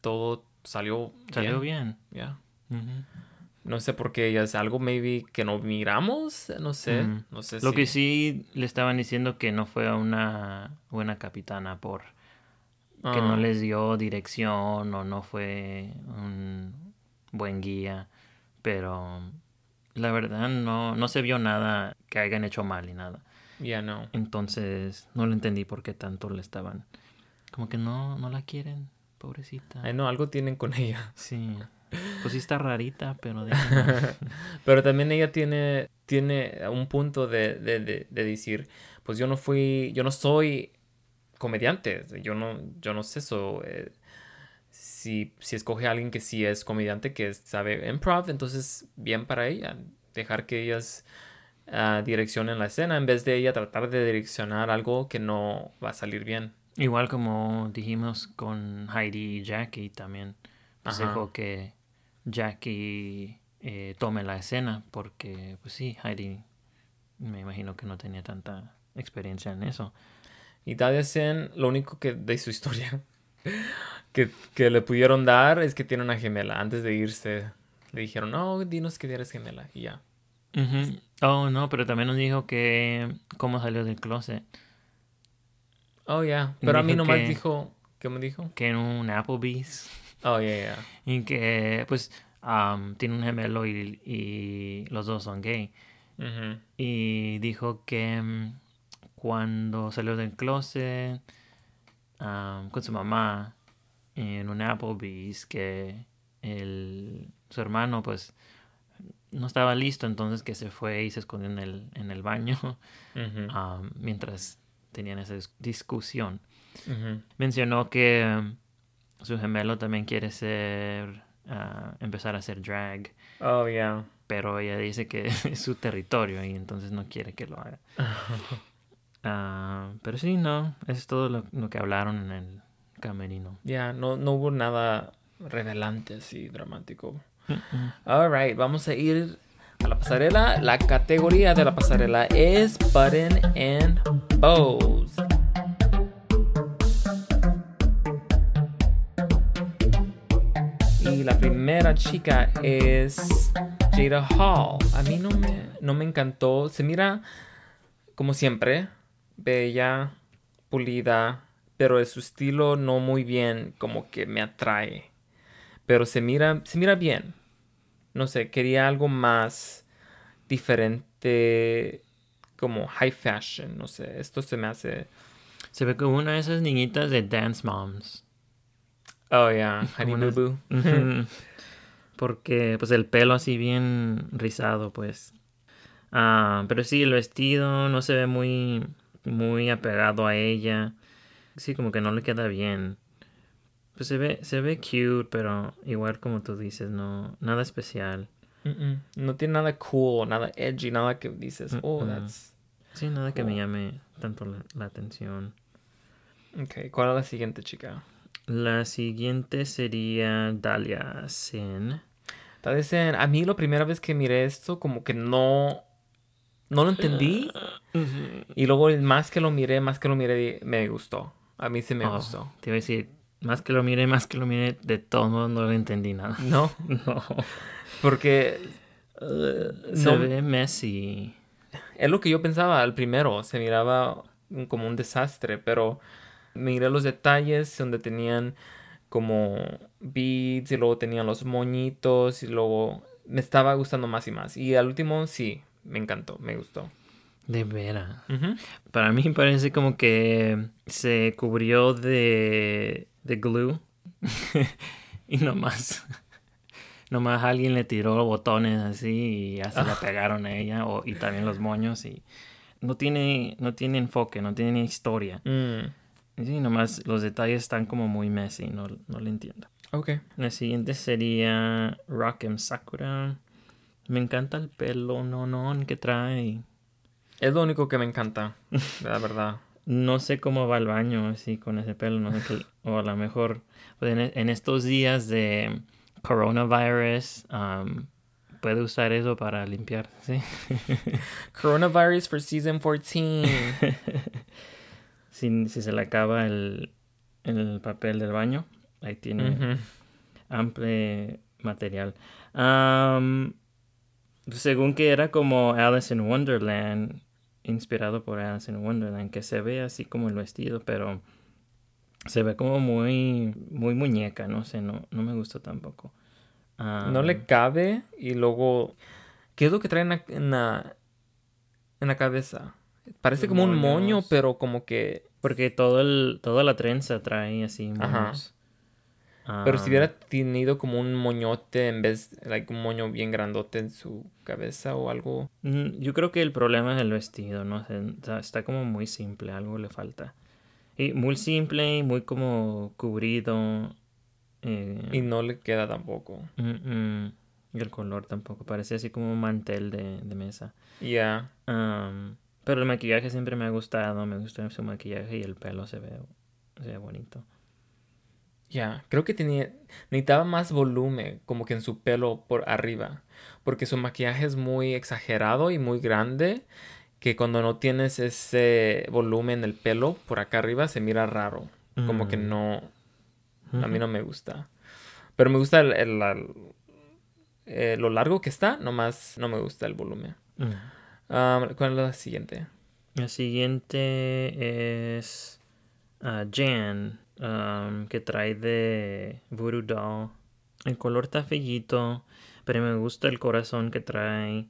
Todo salió Salió bien. Ya. No sé por qué, ya es algo maybe que no miramos, no sé, no sé Lo si- que sí le estaban diciendo que no fue una buena capitana por que Ah, no les dio dirección o no fue un buen guía, pero la verdad no, no se vio nada que hayan hecho mal ni nada. Ya no. Entonces no lo entendí por qué tanto le estaban. Como que no, no la quieren, pobrecita. Ay, no, algo tienen con ella. Sí. Pues sí está rarita, pero. Pero también ella tiene, tiene un punto de, de, de, de decir, pues yo no fui, yo no soy comediante, yo no, yo no sé eso. eh, si, si escoge a alguien que sí es comediante, que sabe improv, entonces bien para ella. Dejar que ellas ah, direccionen la escena en vez de ella tratar de direccionar algo que no va a salir bien. Igual como dijimos con Heidi y Jackie también. Pues dejó que Jackie eh, tome la escena porque, pues sí, Heidi me imagino que no tenía tanta experiencia en eso. Y Sen, lo único que de su historia que, que le pudieron dar es que tiene una gemela. Antes de irse, le dijeron, no, dinos que eres gemela. Y ya. Oh, no, pero también nos dijo que cómo salió del closet. Oh, ya. Pero a mí nomás que- dijo, ¿qué me dijo? Que en un Applebee's. Oh, ya, ya. Y que, pues, tiene un gemelo y, y los dos son gay. Y dijo que cuando salió del closet con su mamá en un Applebee's, que el, su hermano, pues, no estaba listo, entonces que se fue y se escondió en el, en el baño mientras tenían esa dis- discusión. Mencionó que um, su gemelo también quiere ser, ah, empezar a hacer drag, Oh, ya. pero ella dice que es su territorio y entonces no quiere que lo haga. Ah, pero sí, no, es todo lo, lo que hablaron en el camerino. Ya, no, no hubo nada revelante así, dramático. Alright, vamos a ir a la pasarela. La categoría de la pasarela es Button and Bows. Y la primera chica es Jada Hall. A mí no me, no me encantó. Se mira como siempre, bella, pulida, pero de su estilo no muy bien, como que me atrae. Pero se mira, se mira bien. No sé, quería algo más diferente, como high fashion, no sé. Esto se me hace. Se ve como una de esas niñitas de Dance Moms. Oh, yeah, Honey Boo Boo. Porque, pues, el pelo así bien rizado, pues. Ah, pero sí, el vestido no se ve muy, muy apegado a ella. Sí, como que no le queda bien. Pues se ve, se ve cute, pero igual como tú dices, no, nada especial. No tiene nada cool, nada edgy, nada que dices, oh, that's. Sí, nada que me llame tanto la, la atención. Ok, ¿cuál es la siguiente chica? La siguiente sería Dalia Sin. Tal vez en- a mí la primera vez que miré esto, como que no. No lo entendí. Y luego, más que lo miré, más que lo miré, me gustó. A mí sí me Oh, gustó. Te iba a decir, más que lo mire, más que lo mire, de todos modos no le entendí nada. No, No. porque Se No. ve messy. es lo que yo pensaba al primero. Se miraba como un desastre, pero miré los detalles donde tenían como beads y luego tenían los moñitos y luego me estaba gustando más y más. Y al último, sí, me encantó, me gustó. De veras. Para mí parece como que se cubrió de, de glue. y nomás. Nomás alguien le tiró botones así y ya se la pegaron a ella. O, y también los moños. Y no tiene, no tiene enfoque, no tiene historia. Mm, sí, nomás los detalles están como muy messy. No, no le entiendo. ok. La siguiente sería Rock'em Sakura. Me encanta el pelo no, no, que trae. Es lo único que me encanta, la verdad. No sé cómo va al baño así con ese pelo, no sé qué. O a lo mejor pues, en, en estos días de coronavirus um, puede usar eso para limpiar, ¿sí? Coronavirus for season 14. si, si se le acaba el, el papel del baño, ahí tiene amplio material. Am, según que era como Alice in Wonderland, inspirado por Alice in Wonderland, que se ve así como el vestido, pero se ve como muy, muy muñeca, no sé, no, no me gusta tampoco. No Am, le cabe y luego... ¿Qué es lo que trae en la, en la, en la cabeza? Parece como un moño, Moños. pero como que... Porque todo el, toda la trenza trae así Ajá. Pero si hubiera tenido como un moñote en vez, like un moño bien grandote en su cabeza o algo. Mm, Yo creo que el problema es el vestido, no está, como muy simple, algo le falta. Y muy simple y muy como cubrido. eh, Y no le queda tampoco. y el color tampoco, parece así como un mantel de, de mesa. Ya. Am, pero el maquillaje siempre me ha gustado, me gusta su maquillaje y el pelo se ve, se ve bonito. Ya. Creo que tenía... Necesitaba más volumen como que en su pelo por arriba. Porque su maquillaje es muy exagerado y muy grande. Que cuando no tienes ese volumen en el pelo por acá arriba se mira raro. Como que Mm. no... A mí no me gusta. Pero me gusta el, el- el- eh, lo largo que está, nomás no me gusta el volumen. Mm. Ah, ¿Cuál es la siguiente? La siguiente es ah, Jan, um, que trae de Voodoo Doll. El color está fellito, pero me gusta el corazón que trae.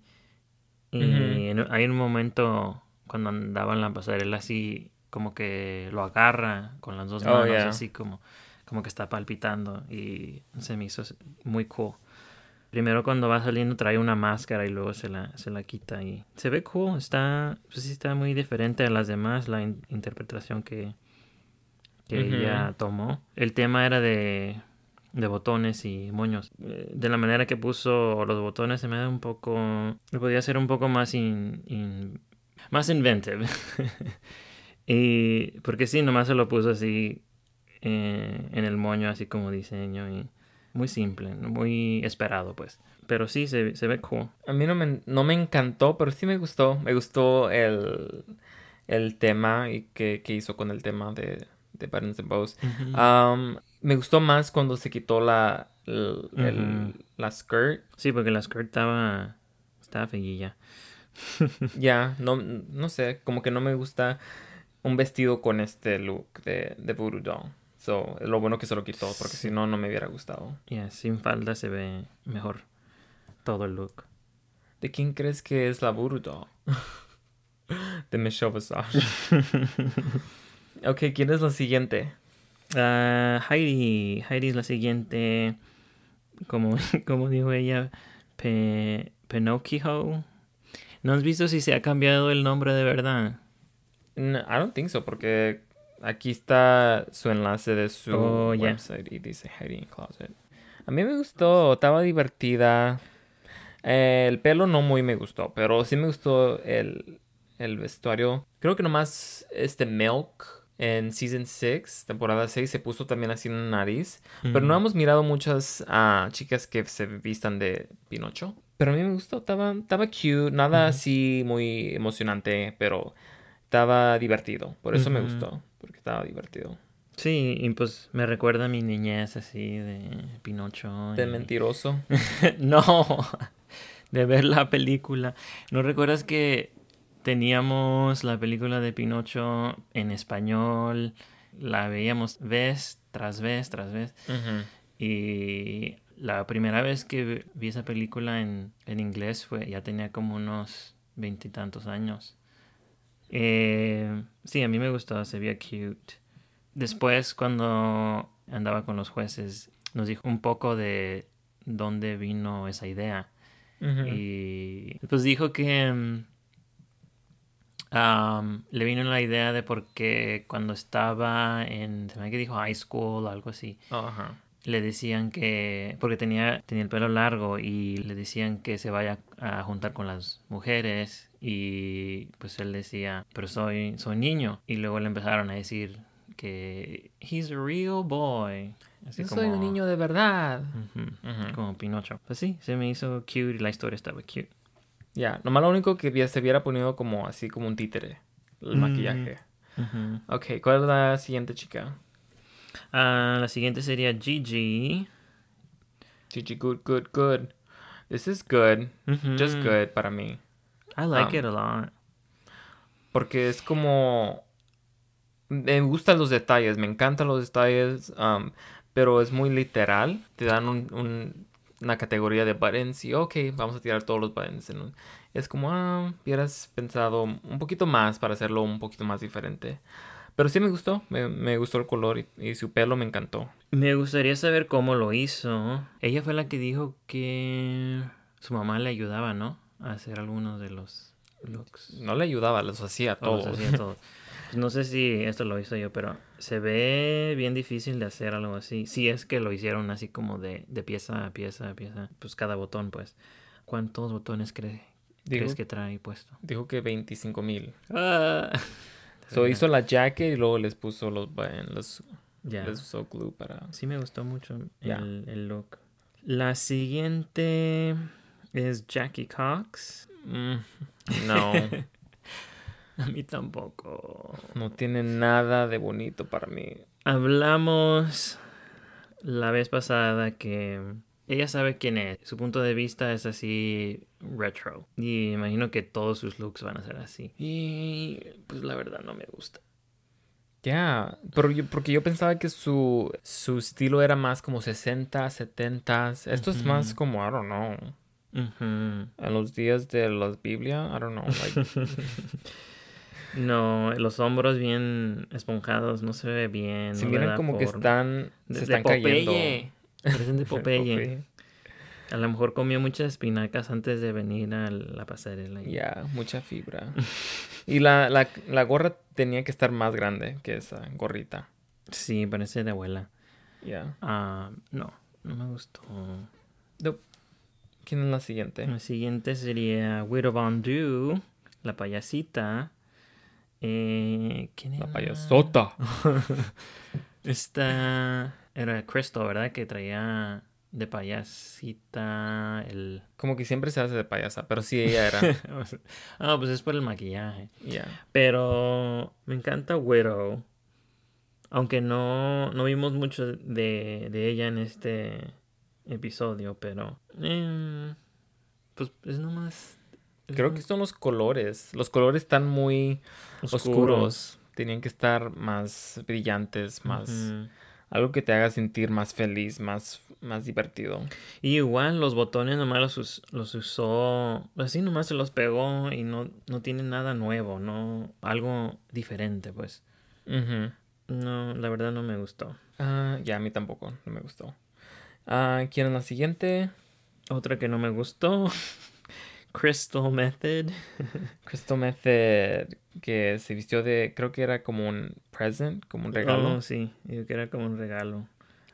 Y en- hay un momento cuando andaba en la pasarela así, como que lo agarra con las dos Oh, manos, yeah. así como, como que está palpitando. Y se me hizo muy cool. Primero cuando va saliendo trae una máscara y luego se la, se la quita y se ve cool, está, pues sí está muy diferente a las demás, la in- interpretación que, que ella tomó. El tema era de, de botones y moños. Eh, De la manera que puso los botones se me da un poco, podía ser un poco más in- in- más inventive. y porque sí, nomás se lo puso así eh, en el moño, así como diseño y muy simple, muy esperado, pues. Pero sí, se, se ve cool. A mí no me, no me encantó, pero sí me gustó. Me gustó el, el tema y que, que hizo con el tema de, de Buttons and Bows. Um, me gustó más cuando se quitó la, el- el- Ujú. la skirt. Sí, porque la skirt estaba, estaba feguilla. Ya, no, no sé, como que no me gusta un vestido con este look de, de Voodoo Doll. So, lo bueno que se lo quitó, porque si no, no me hubiera gustado. Ya, sin falda se ve mejor todo el look. ¿De quién crees que es la Voodoo Doll? de Michelle Visage. ok, ¿quién es la siguiente? Ah, Heidi. Heidi es la siguiente. Como, como dijo ella, Pe- Pinocchio. ¿No has visto si se ha cambiado el nombre de verdad? No, I don't think so, porque aquí está su enlace de su Oh, website y dice Hiding Closet. A mí me gustó, estaba divertida. Eh, el pelo no muy me gustó, pero sí me gustó el, el vestuario. Creo que nomás este Milk en Season 6, temporada 6, se puso también así en la nariz. Pero no hemos mirado muchas ah, chicas que se vistan de Pinocho. Pero a mí me gustó, estaba, estaba cute, nada así muy emocionante, pero estaba divertido. Por eso me Ujú. gustó, porque estaba divertido. Sí, y pues me recuerda a mi niñez así de Pinocho. De y- mentiroso. no, de ver la película. ¿No recuerdas que teníamos la película de Pinocho en español? La veíamos vez tras vez tras vez. Y la primera vez que vi esa película en, en inglés fue, ya tenía como unos veintitantos años. Eh, sí, a mí me gustó, se veía cute. Después, cuando andaba con los jueces, nos dijo un poco de dónde vino esa idea. Y pues dijo que mm, am, le vino la idea de porque cuando estaba en, se me que dijo high school o algo así, Ajá. le decían que, porque tenía, tenía el pelo largo y le decían que se vaya a juntar con las mujeres y pues él decía, pero soy, soy niño. Y luego le empezaron a decir que he's a real boy. Así Yo soy un como- niño de verdad. Ujú, Ujú. Como Pinocho. Pues sí, se me hizo cute y la historia estaba cute. Ya, nomás lo único que se hubiera ponido como así como un títere. El Mm. maquillaje. Ujú. Ok, ¿cuál es la siguiente chica? Ah, la siguiente sería Gigi. Gigi, good, good, good. This is good. Just good para mí. I like Um, it a lot. Porque es como... Me gustan los detalles, me encantan los detalles, um, pero es muy literal. Te dan un- un- una categoría de buttons y ok, vamos a tirar todos los buttons. en un- Es como, ah, hubieras pensado un poquito más para hacerlo un poquito más diferente. Pero sí me gustó, me, me gustó el color y, y su pelo me encantó. Me gustaría saber cómo lo hizo. Ella fue la que dijo que su mamá le ayudaba, ¿no? A hacer algunos de los looks. No le ayudaba, los hacía O los todos. hacía todos. No sé si esto lo hizo yo, pero se ve bien difícil de hacer algo así. Si es que lo hicieron así como de, de pieza a pieza a pieza. Pues cada botón, pues. ¿Cuántos botones cree- crees que trae puesto? Dijo que 25 mil. Ah. So hizo la jacket y luego les puso los los, Ya. les usó glue para... Sí me gustó mucho el, el look. La siguiente es Jackie Cox. Mm, no, A mí tampoco. no tiene nada de bonito para mí. Hablamos la vez pasada que ella sabe quién es. Su punto de vista es así retro. Y imagino que todos sus looks van a ser así. Y pues la verdad no me gusta. Ya, pero yo, porque yo pensaba que su, su estilo era más como 60, 70. Esto es más como, I don't know, en los días de la Biblia, I don't know, like, No, los hombros bien esponjados, no se ve bien. se no miran como que están, De- se de están cayendo. Popeye. Parecen de Popeye. Popeye. A lo mejor comió muchas espinacas antes de venir a la pasarela. Ya, mucha fibra. Y la, la, la gorra tenía que estar más grande que esa gorrita. Sí, parece de abuela. Ya. Ah, no, no me gustó. Nope. ¿Quién es la siguiente? La siguiente sería Widow Von Du, la payasita. Eh, ¿Quién era? La payasota. Esta era Crystal, ¿verdad? Que traía de payasita, el... Como que siempre se hace de payasa, pero sí ella era. ah, pues es por el maquillaje. Ya. Pero me encanta Widow. Aunque no, no vimos mucho de, de ella en este episodio, pero... eh, pues es nomás... Creo que son los colores. Los colores están muy Oscuros. oscuros. Tenían que estar más brillantes, más... Algo que te haga sentir más feliz, más, más divertido. Y igual los botones nomás los, us- los usó, así nomás se los pegó y no, no tiene nada nuevo, no algo diferente, pues. No, la verdad no me gustó. Ah, ya, a mí tampoco, no me gustó. Ah, ¿Quieren la siguiente? Otra que no me gustó, Crystal Method. Crystal Method, que se vistió de, creo que era como un present, como un regalo. Oh, sí, digo que era como un regalo.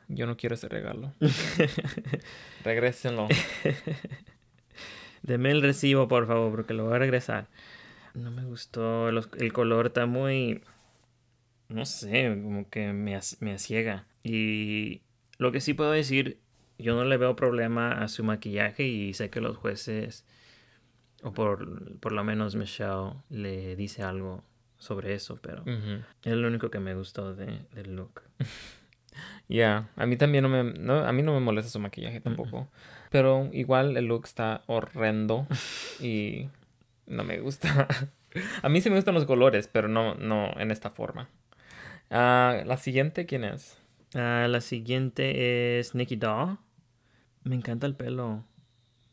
Yo no quiero ese regalo. Regrésenlo. Deme el recibo, por favor, porque lo voy a regresar. No me gustó, los- el color está muy, no sé, como que me, me asiega. Y lo que sí puedo decir, yo no le veo problema a su maquillaje y sé que los jueces, o por, por lo menos Michelle, le dice algo sobre eso, pero es lo único que me gustó de, del look. Ya, a mí también no me, no, a mí no me molesta su maquillaje tampoco. Pero igual el look está horrendo y no me gusta. A mí sí me gustan los colores, pero no, no en esta forma. Ah, la siguiente, ¿quién es? Ah, la siguiente es Nikki Daw. Me encanta el pelo.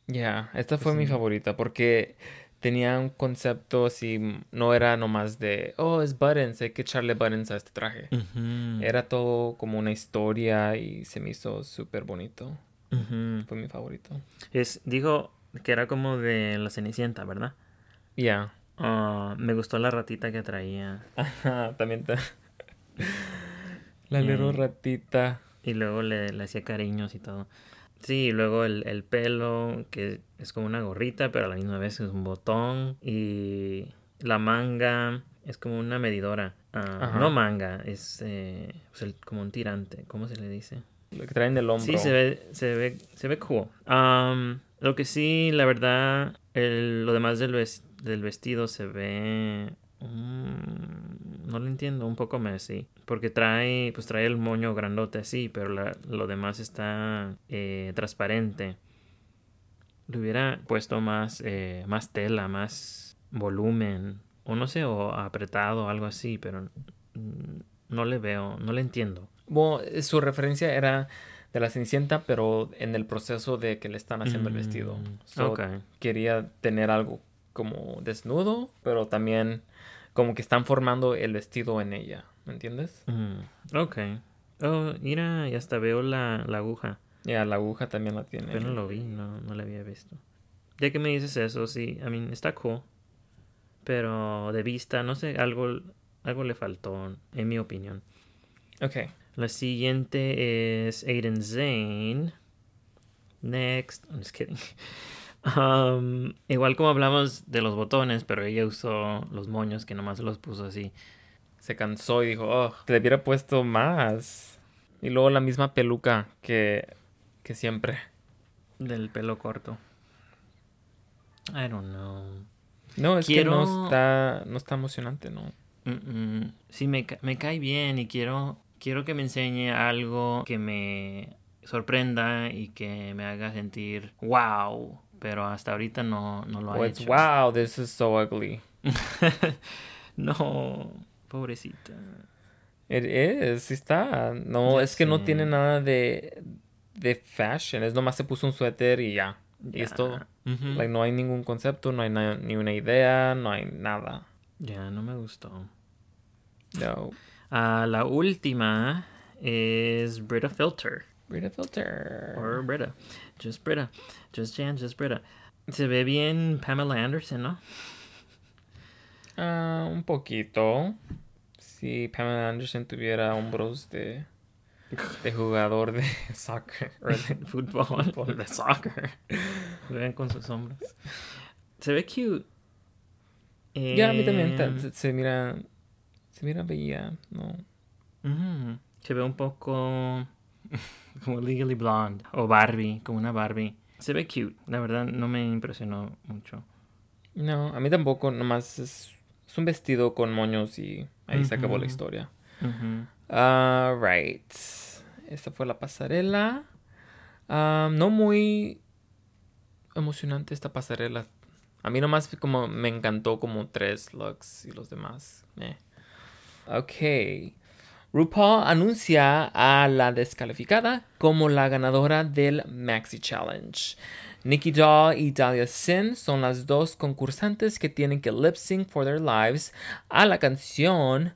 Ya, esta fue mi favorita porque tenía un concepto así, no era nomás de, oh, es buttons, hay que echarle buttons a este traje. Era todo como una historia y se me hizo súper bonito. Fue mi favorito. Es, dijo que era como de la Cenicienta, ¿verdad? Ya. Ah, me gustó la ratita que traía. Ajá, también te... La little Mm. ratita. Y luego le, le hacía cariños y todo. Sí, luego el, el pelo, que es como una gorrita, pero a la misma vez es un botón. Y la manga es como una medidora. Ah, no manga, es eh, pues el- como un tirante. ¿Cómo se le dice? Lo que traen del hombro. Sí, se ve, se ve, se ve cool. Am, lo que sí, la verdad, el- lo demás del, ves- del vestido se ve... mm, no lo entiendo, un poco messy. Porque trae, pues trae el moño grandote así, pero la- lo demás está eh, transparente. Le hubiera puesto más, eh, más tela, más volumen. O no sé, o apretado algo así, pero no le veo, no le entiendo. Bueno, eh, su referencia era de la Cenicienta, pero en el proceso de que le están haciendo el Mm, vestido. So, ok. Quería tener algo como desnudo, pero también como que están formando el vestido en ella. ¿Me entiendes? Mm, ok. Oh, mira, y hasta veo la, la aguja. Ya, la aguja también la tiene. Pero no lo vi, no, no la había visto. Ya que me dices eso, sí, I mean, está cool. Pero de vista, no sé, algo, algo le faltó, en mi opinión. Ok. La siguiente es Aiden Zane. Next. I'm just kidding. Um, igual como hablamos de los botones, pero ella usó los moños que nomás los puso así. Se cansó y dijo, oh, te hubiera puesto más. Y luego la misma peluca que, que siempre. Del pelo corto. I don't know. No, es que no está, no está emocionante, ¿no? Mm, mm. Sí, me, ca- me cae bien y quiero, quiero que me enseñe algo que me sorprenda y que me haga sentir wow. Pero hasta ahorita no, no lo ha it's, hecho. wow, this is so ugly. no, pobrecita. It is, sí está. No, Ya es que no tiene nada de, de fashion. Es nomás se puso un suéter y ya. Y es todo. Like, no hay ningún concepto, no hay ni una idea, no hay nada. Ya, no me gustó. No. Ah, la última es Brita Filter. Brita Filter. Or Brita. Just Brita. Just Jan, just Brita. Se ve bien Pamela Anderson, ¿no? Ah, un poquito. Si Pamela Anderson tuviera hombros de, de jugador de soccer. o de- fútbol, de soccer. Vean con sus hombros. Se ve cute. Ya, a mí también ta- Em, se, se mira. Se mira bella, ¿no? Se ve un poco como Legally Blonde o Barbie, como una Barbie. Se ve cute, la verdad no me impresionó mucho. No, a mí tampoco, nomás es, es un vestido con moños y ahí se acabó la historia. Ujú. Ah, right. Esta fue la pasarela. Ah, no muy emocionante esta pasarela. A mí nomás como me encantó como tres looks y los demás. eh. Ok. RuPaul anuncia a la descalificada como la ganadora del Maxi Challenge. Nikki Doll y Dahlia Sin son las dos concursantes que tienen que lip sync for their lives a la canción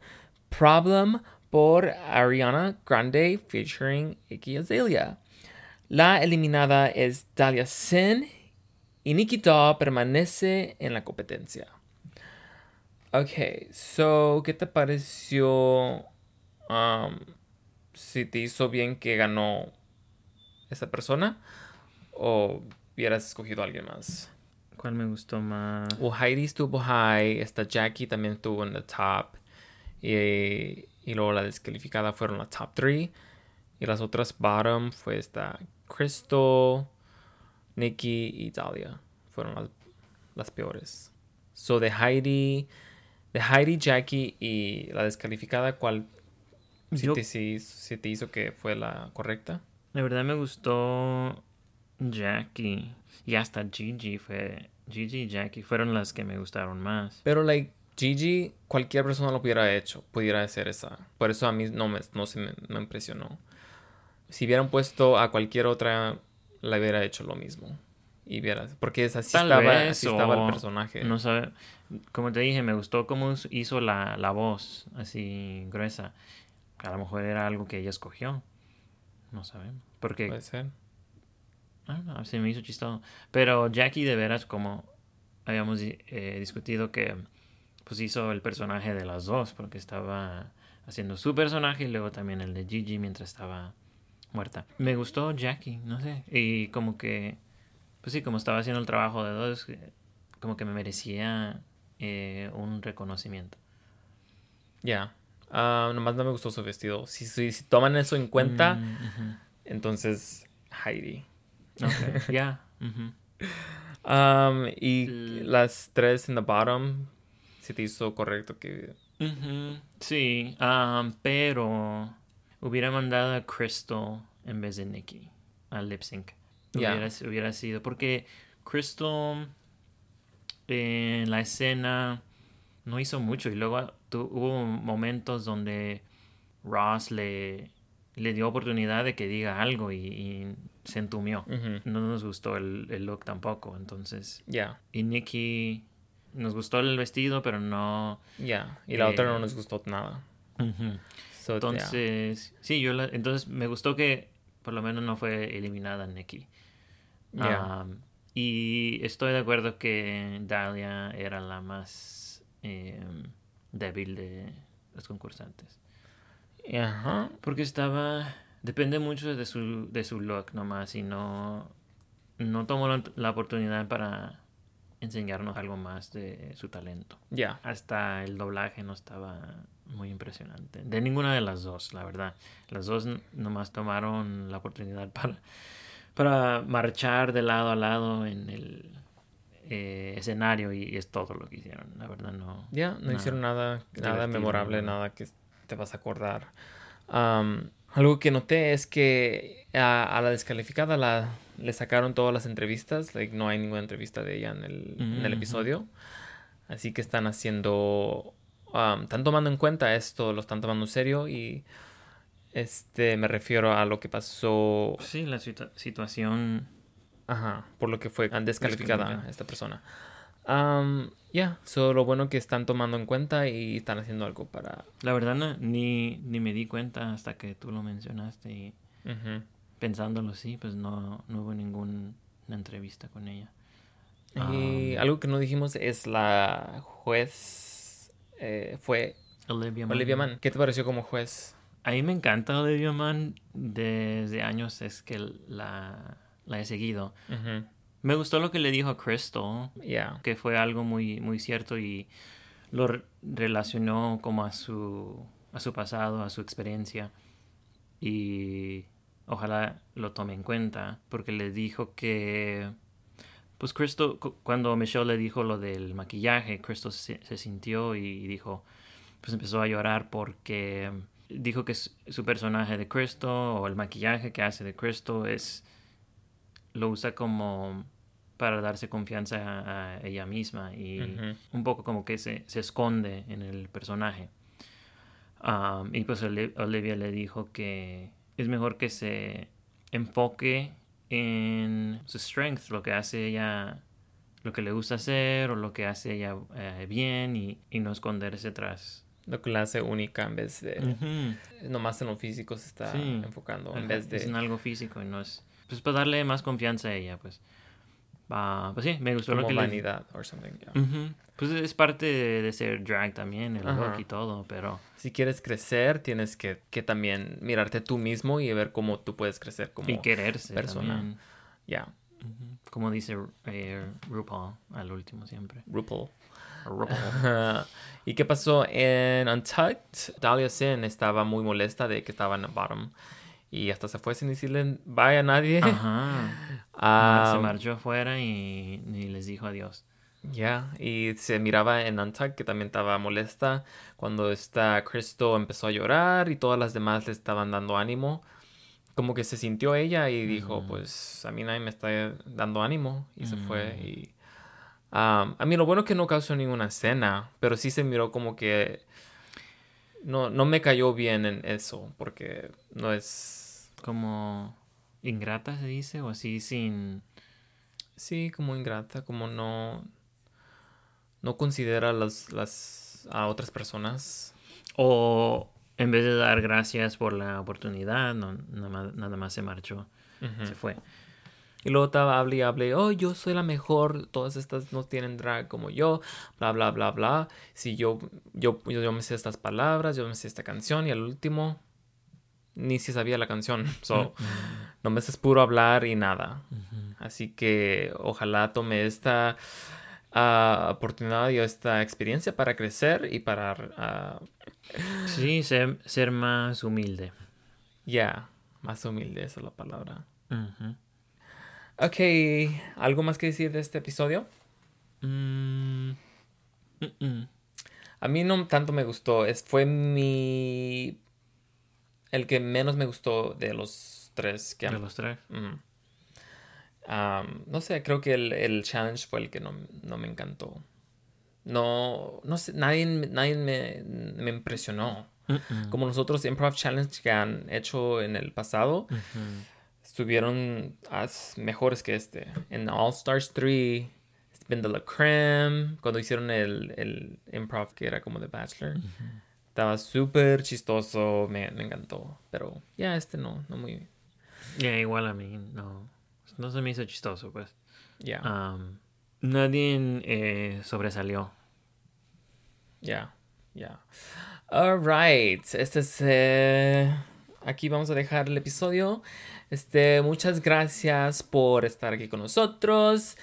Problem por Ariana Grande featuring Iggy Azalea. La eliminada es Dahlia Sin y Nikki Doll permanece en la competencia. Ok, so, ¿qué te pareció? Um, si te hizo bien que ganó esa persona o hubieras escogido a alguien más. ¿Cuál me gustó más? O Heidi estuvo high, esta Jackie también estuvo en the top y, y luego la descalificada fueron la top 3 y las otras bottom fue esta Crystal, Nikki y Dahlia fueron las, las peores. So de Heidi, de Heidi, Jackie y la descalificada, ¿cuál si Yo- te, si, si te hizo que fue la correcta? La verdad me gustó Jackie y hasta Gigi fue Gigi y Jackie fueron las que me gustaron más. Pero, like, Gigi, cualquier persona lo hubiera hecho, pudiera hacer esa. Por eso a mí no me, no se me, me impresionó. Si hubieran puesto a cualquier otra, la hubiera hecho lo mismo. Y vieras, porque es así Tal estaba, vez, así estaba el personaje. No sabe, como te dije, me gustó cómo hizo la, la voz así gruesa. A lo mejor era algo que ella escogió. No sabemos. Porque Puede ser. Don't know, se me hizo chistoso. Pero Jackie de veras, como habíamos eh, discutido que pues hizo el personaje de las dos, porque estaba haciendo su personaje y luego también el de Gigi mientras estaba muerta. Me gustó Jackie, no sé. Y como que, pues sí, como estaba haciendo el trabajo de dos, eh, como que me merecía eh, un reconocimiento. Ya. Ah, nomás no me gustó su vestido. Si, si, si toman eso en cuenta, Mm, entonces Heidi. Ok, ya. ujú. Um, y Mm. las tres en the bottom, si te hizo correcto que... Sí, pero hubiera mandado a Crystal en vez de Nikki al lip sync. Hubiera, hubiera sido. Porque Crystal en la escena no hizo mucho y luego tu- hubo momentos donde Ross le, le dio oportunidad de que diga algo y, y se entumió. No nos gustó el, el look tampoco, entonces. Ya, Y Nikki nos gustó el vestido, pero no. ya. Y la otra no Eh, nos gustó nada. So. Entonces, sí, yo la- entonces me gustó que por lo menos no fue eliminada Nikki. Ya. Am, y estoy de acuerdo que Dahlia era la más em, débil de los concursantes. Ajá. Porque estaba. Depende mucho de su, de su look nomás y no. No tomó la, la oportunidad para enseñarnos algo más de su talento. Ya. Hasta el doblaje no estaba muy impresionante. De ninguna de las dos, la verdad. Las dos nomás tomaron la oportunidad para, para marchar de lado a lado en el eh, escenario y, es todo lo que hicieron. La verdad no. Ya, no nada hicieron nada, nada memorable, nada. que te vas a acordar. Am, algo que noté es que a, a la descalificada la, le sacaron todas las entrevistas. Like, no hay ninguna entrevista de ella en el, en el Ujú. episodio. Así que están haciendo. am, están tomando en cuenta esto, lo están tomando en serio. Y este me refiero a lo que pasó. Sí, la situa- situación. Ajá, por lo que fue descalificada esta persona. Um, ya, so lo bueno que están tomando en cuenta y están haciendo algo para... La verdad no, ni, ni me di cuenta hasta que tú lo mencionaste y Ujú. pensándolo sí, pues no, no hubo ninguna entrevista con ella. Y Um, algo que no dijimos es la juez eh, fue Olivia Munn. Olivia Mann. ¿Qué te pareció como juez? A mí me encanta Olivia Mann. Desde años es que la, la he seguido. Me gustó lo que le dijo a Crystal, que fue algo muy, muy cierto y lo re- relacionó como a su, a su pasado, a su experiencia. Y ojalá lo tome en cuenta, porque le dijo que, pues Cristo, cu- cuando Michelle le dijo lo del maquillaje, Cristo se, se sintió y dijo, pues empezó a llorar porque dijo que su, su personaje de Cristo o el maquillaje que hace de Cristo es, lo usa como para darse confianza a, a ella misma y un poco como que se, se esconde en el personaje. Um, y pues Oli- Olivia le dijo que es mejor que se enfoque en su strength, lo que hace ella, lo que le gusta hacer o lo que hace ella eh, bien y, y no esconderse tras. Lo que la hace única en vez de... Nomás en lo físico se está Sí. enfocando. Ajá, En vez Es en de... algo físico y no es... Pues para darle más confianza a ella, pues. Ah, pues sí, me gustó lo Como que le- vanidad or something. yeah. Ujú. Pues es parte de, de ser drag también, el Ajá. look y todo, pero... Si quieres crecer, tienes que, que también mirarte tú mismo y ver cómo tú puedes crecer como... y quererse persona. también. Ya, Ujú. Como dice eh, RuPaul al último siempre. RuPaul. RuPaul. ¿Y qué pasó en Untucked? Dahlia Sin estaba muy molesta de que estaba en el bottom. Y hasta se fue sin decirle bye a nadie. Ajá. Ah, se marchó afuera y, y les dijo adiós. Ya, y se miraba en Untucked que también estaba molesta cuando esta Cristo empezó a llorar y todas las demás le estaban dando ánimo. Como que se sintió ella y dijo, pues a mí nadie me está dando ánimo y se fue. Y, um, a mí lo bueno que no causó ninguna escena, pero sí se miró como que no, no me cayó bien en eso porque no es, Como ingrata se dice o así sin... sí, como ingrata, como no, no considera las, las a otras personas. O en vez de dar gracias por la oportunidad, no, nada, más, nada más se marchó. Se fue. Y luego estaba hable y hable, oh, yo soy la mejor, todas estas no tienen drag como yo, bla, bla, bla, bla. Si yo, yo, yo, yo me sé estas palabras, yo me sé esta canción, y al último, ni si sabía la canción. So, no me es puro hablar y nada. Así que ojalá tome esta ah, oportunidad y esta experiencia para crecer y para, ah, Sí, ser, ser más humilde. ya, más humilde, esa es la palabra. Ujú. Ok, ¿algo más que decir de este episodio? Mm, mm, mm. A mí no tanto me gustó. Es, fue mi. El que menos me gustó de los tres que De han. los tres. No sé, creo que el, el challenge fue el que no, no me encantó. No, no sé, nadie, nadie me, me impresionó. Mm, mm. Como los otros improv challenge que han hecho en el pasado, estuvieron as- mejores que este. En All Stars 3, Ben de la Creme, cuando hicieron el, el improv que era como The Bachelor. Estaba súper chistoso, me, me encantó. Pero ya este no, no muy... Ya, igual a mí, no. No se me hizo chistoso, pues. Ya, nadie eh, sobresalió. ya, ya. Alright, este es... eh, aquí vamos a dejar el episodio. Este, muchas gracias por estar aquí con nosotros.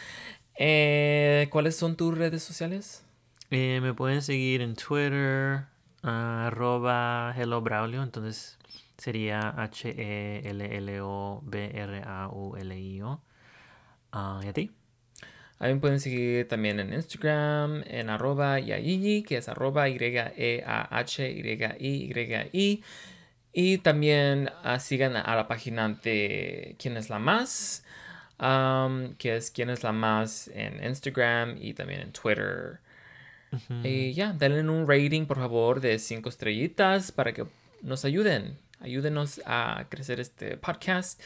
Eh, ¿Cuáles son tus redes sociales? Eh, me pueden seguir en Twitter, arroba Hello Braulio, entonces sería E H-E-L-L-O-B-R-A-U-L-I-O. Ah, ¿Y a ti? A me pueden seguir también en Instagram, en arroba yayiyi, que es arroba E Y-E-A-H-Y-I-Y-I. Y también ah, sigan a la página de Quién es la Más, que es Quién es la Más en Instagram y también en Twitter. Y ya, denle un rating, por favor, de cinco estrellitas para que nos ayuden. Ayúdenos a crecer este podcast.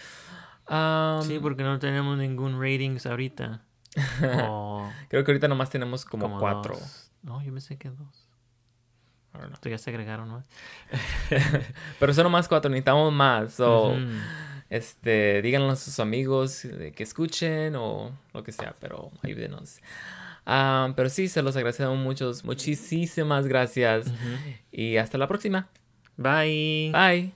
Am, Sí, porque no tenemos ningún ratings ahorita. O Creo que ahorita nomás tenemos como, como cuatro. dos. No, yo pensé que dos. Esto ya se agregaron más. Pero son nomás cuatro, necesitamos más. So, Ujú. este, díganlo a sus amigos eh, que escuchen o lo que sea, pero ayúdenos. Um, pero sí, se los agradecemos muchos. Muchísimas gracias. Y hasta la próxima. Bye. Bye.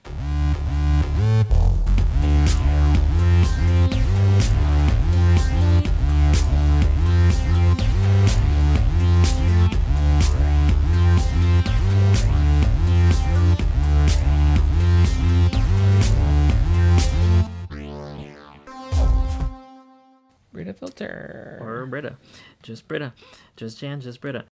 Brita filter. Or Brita. Just Britta, just Jan, just Britta.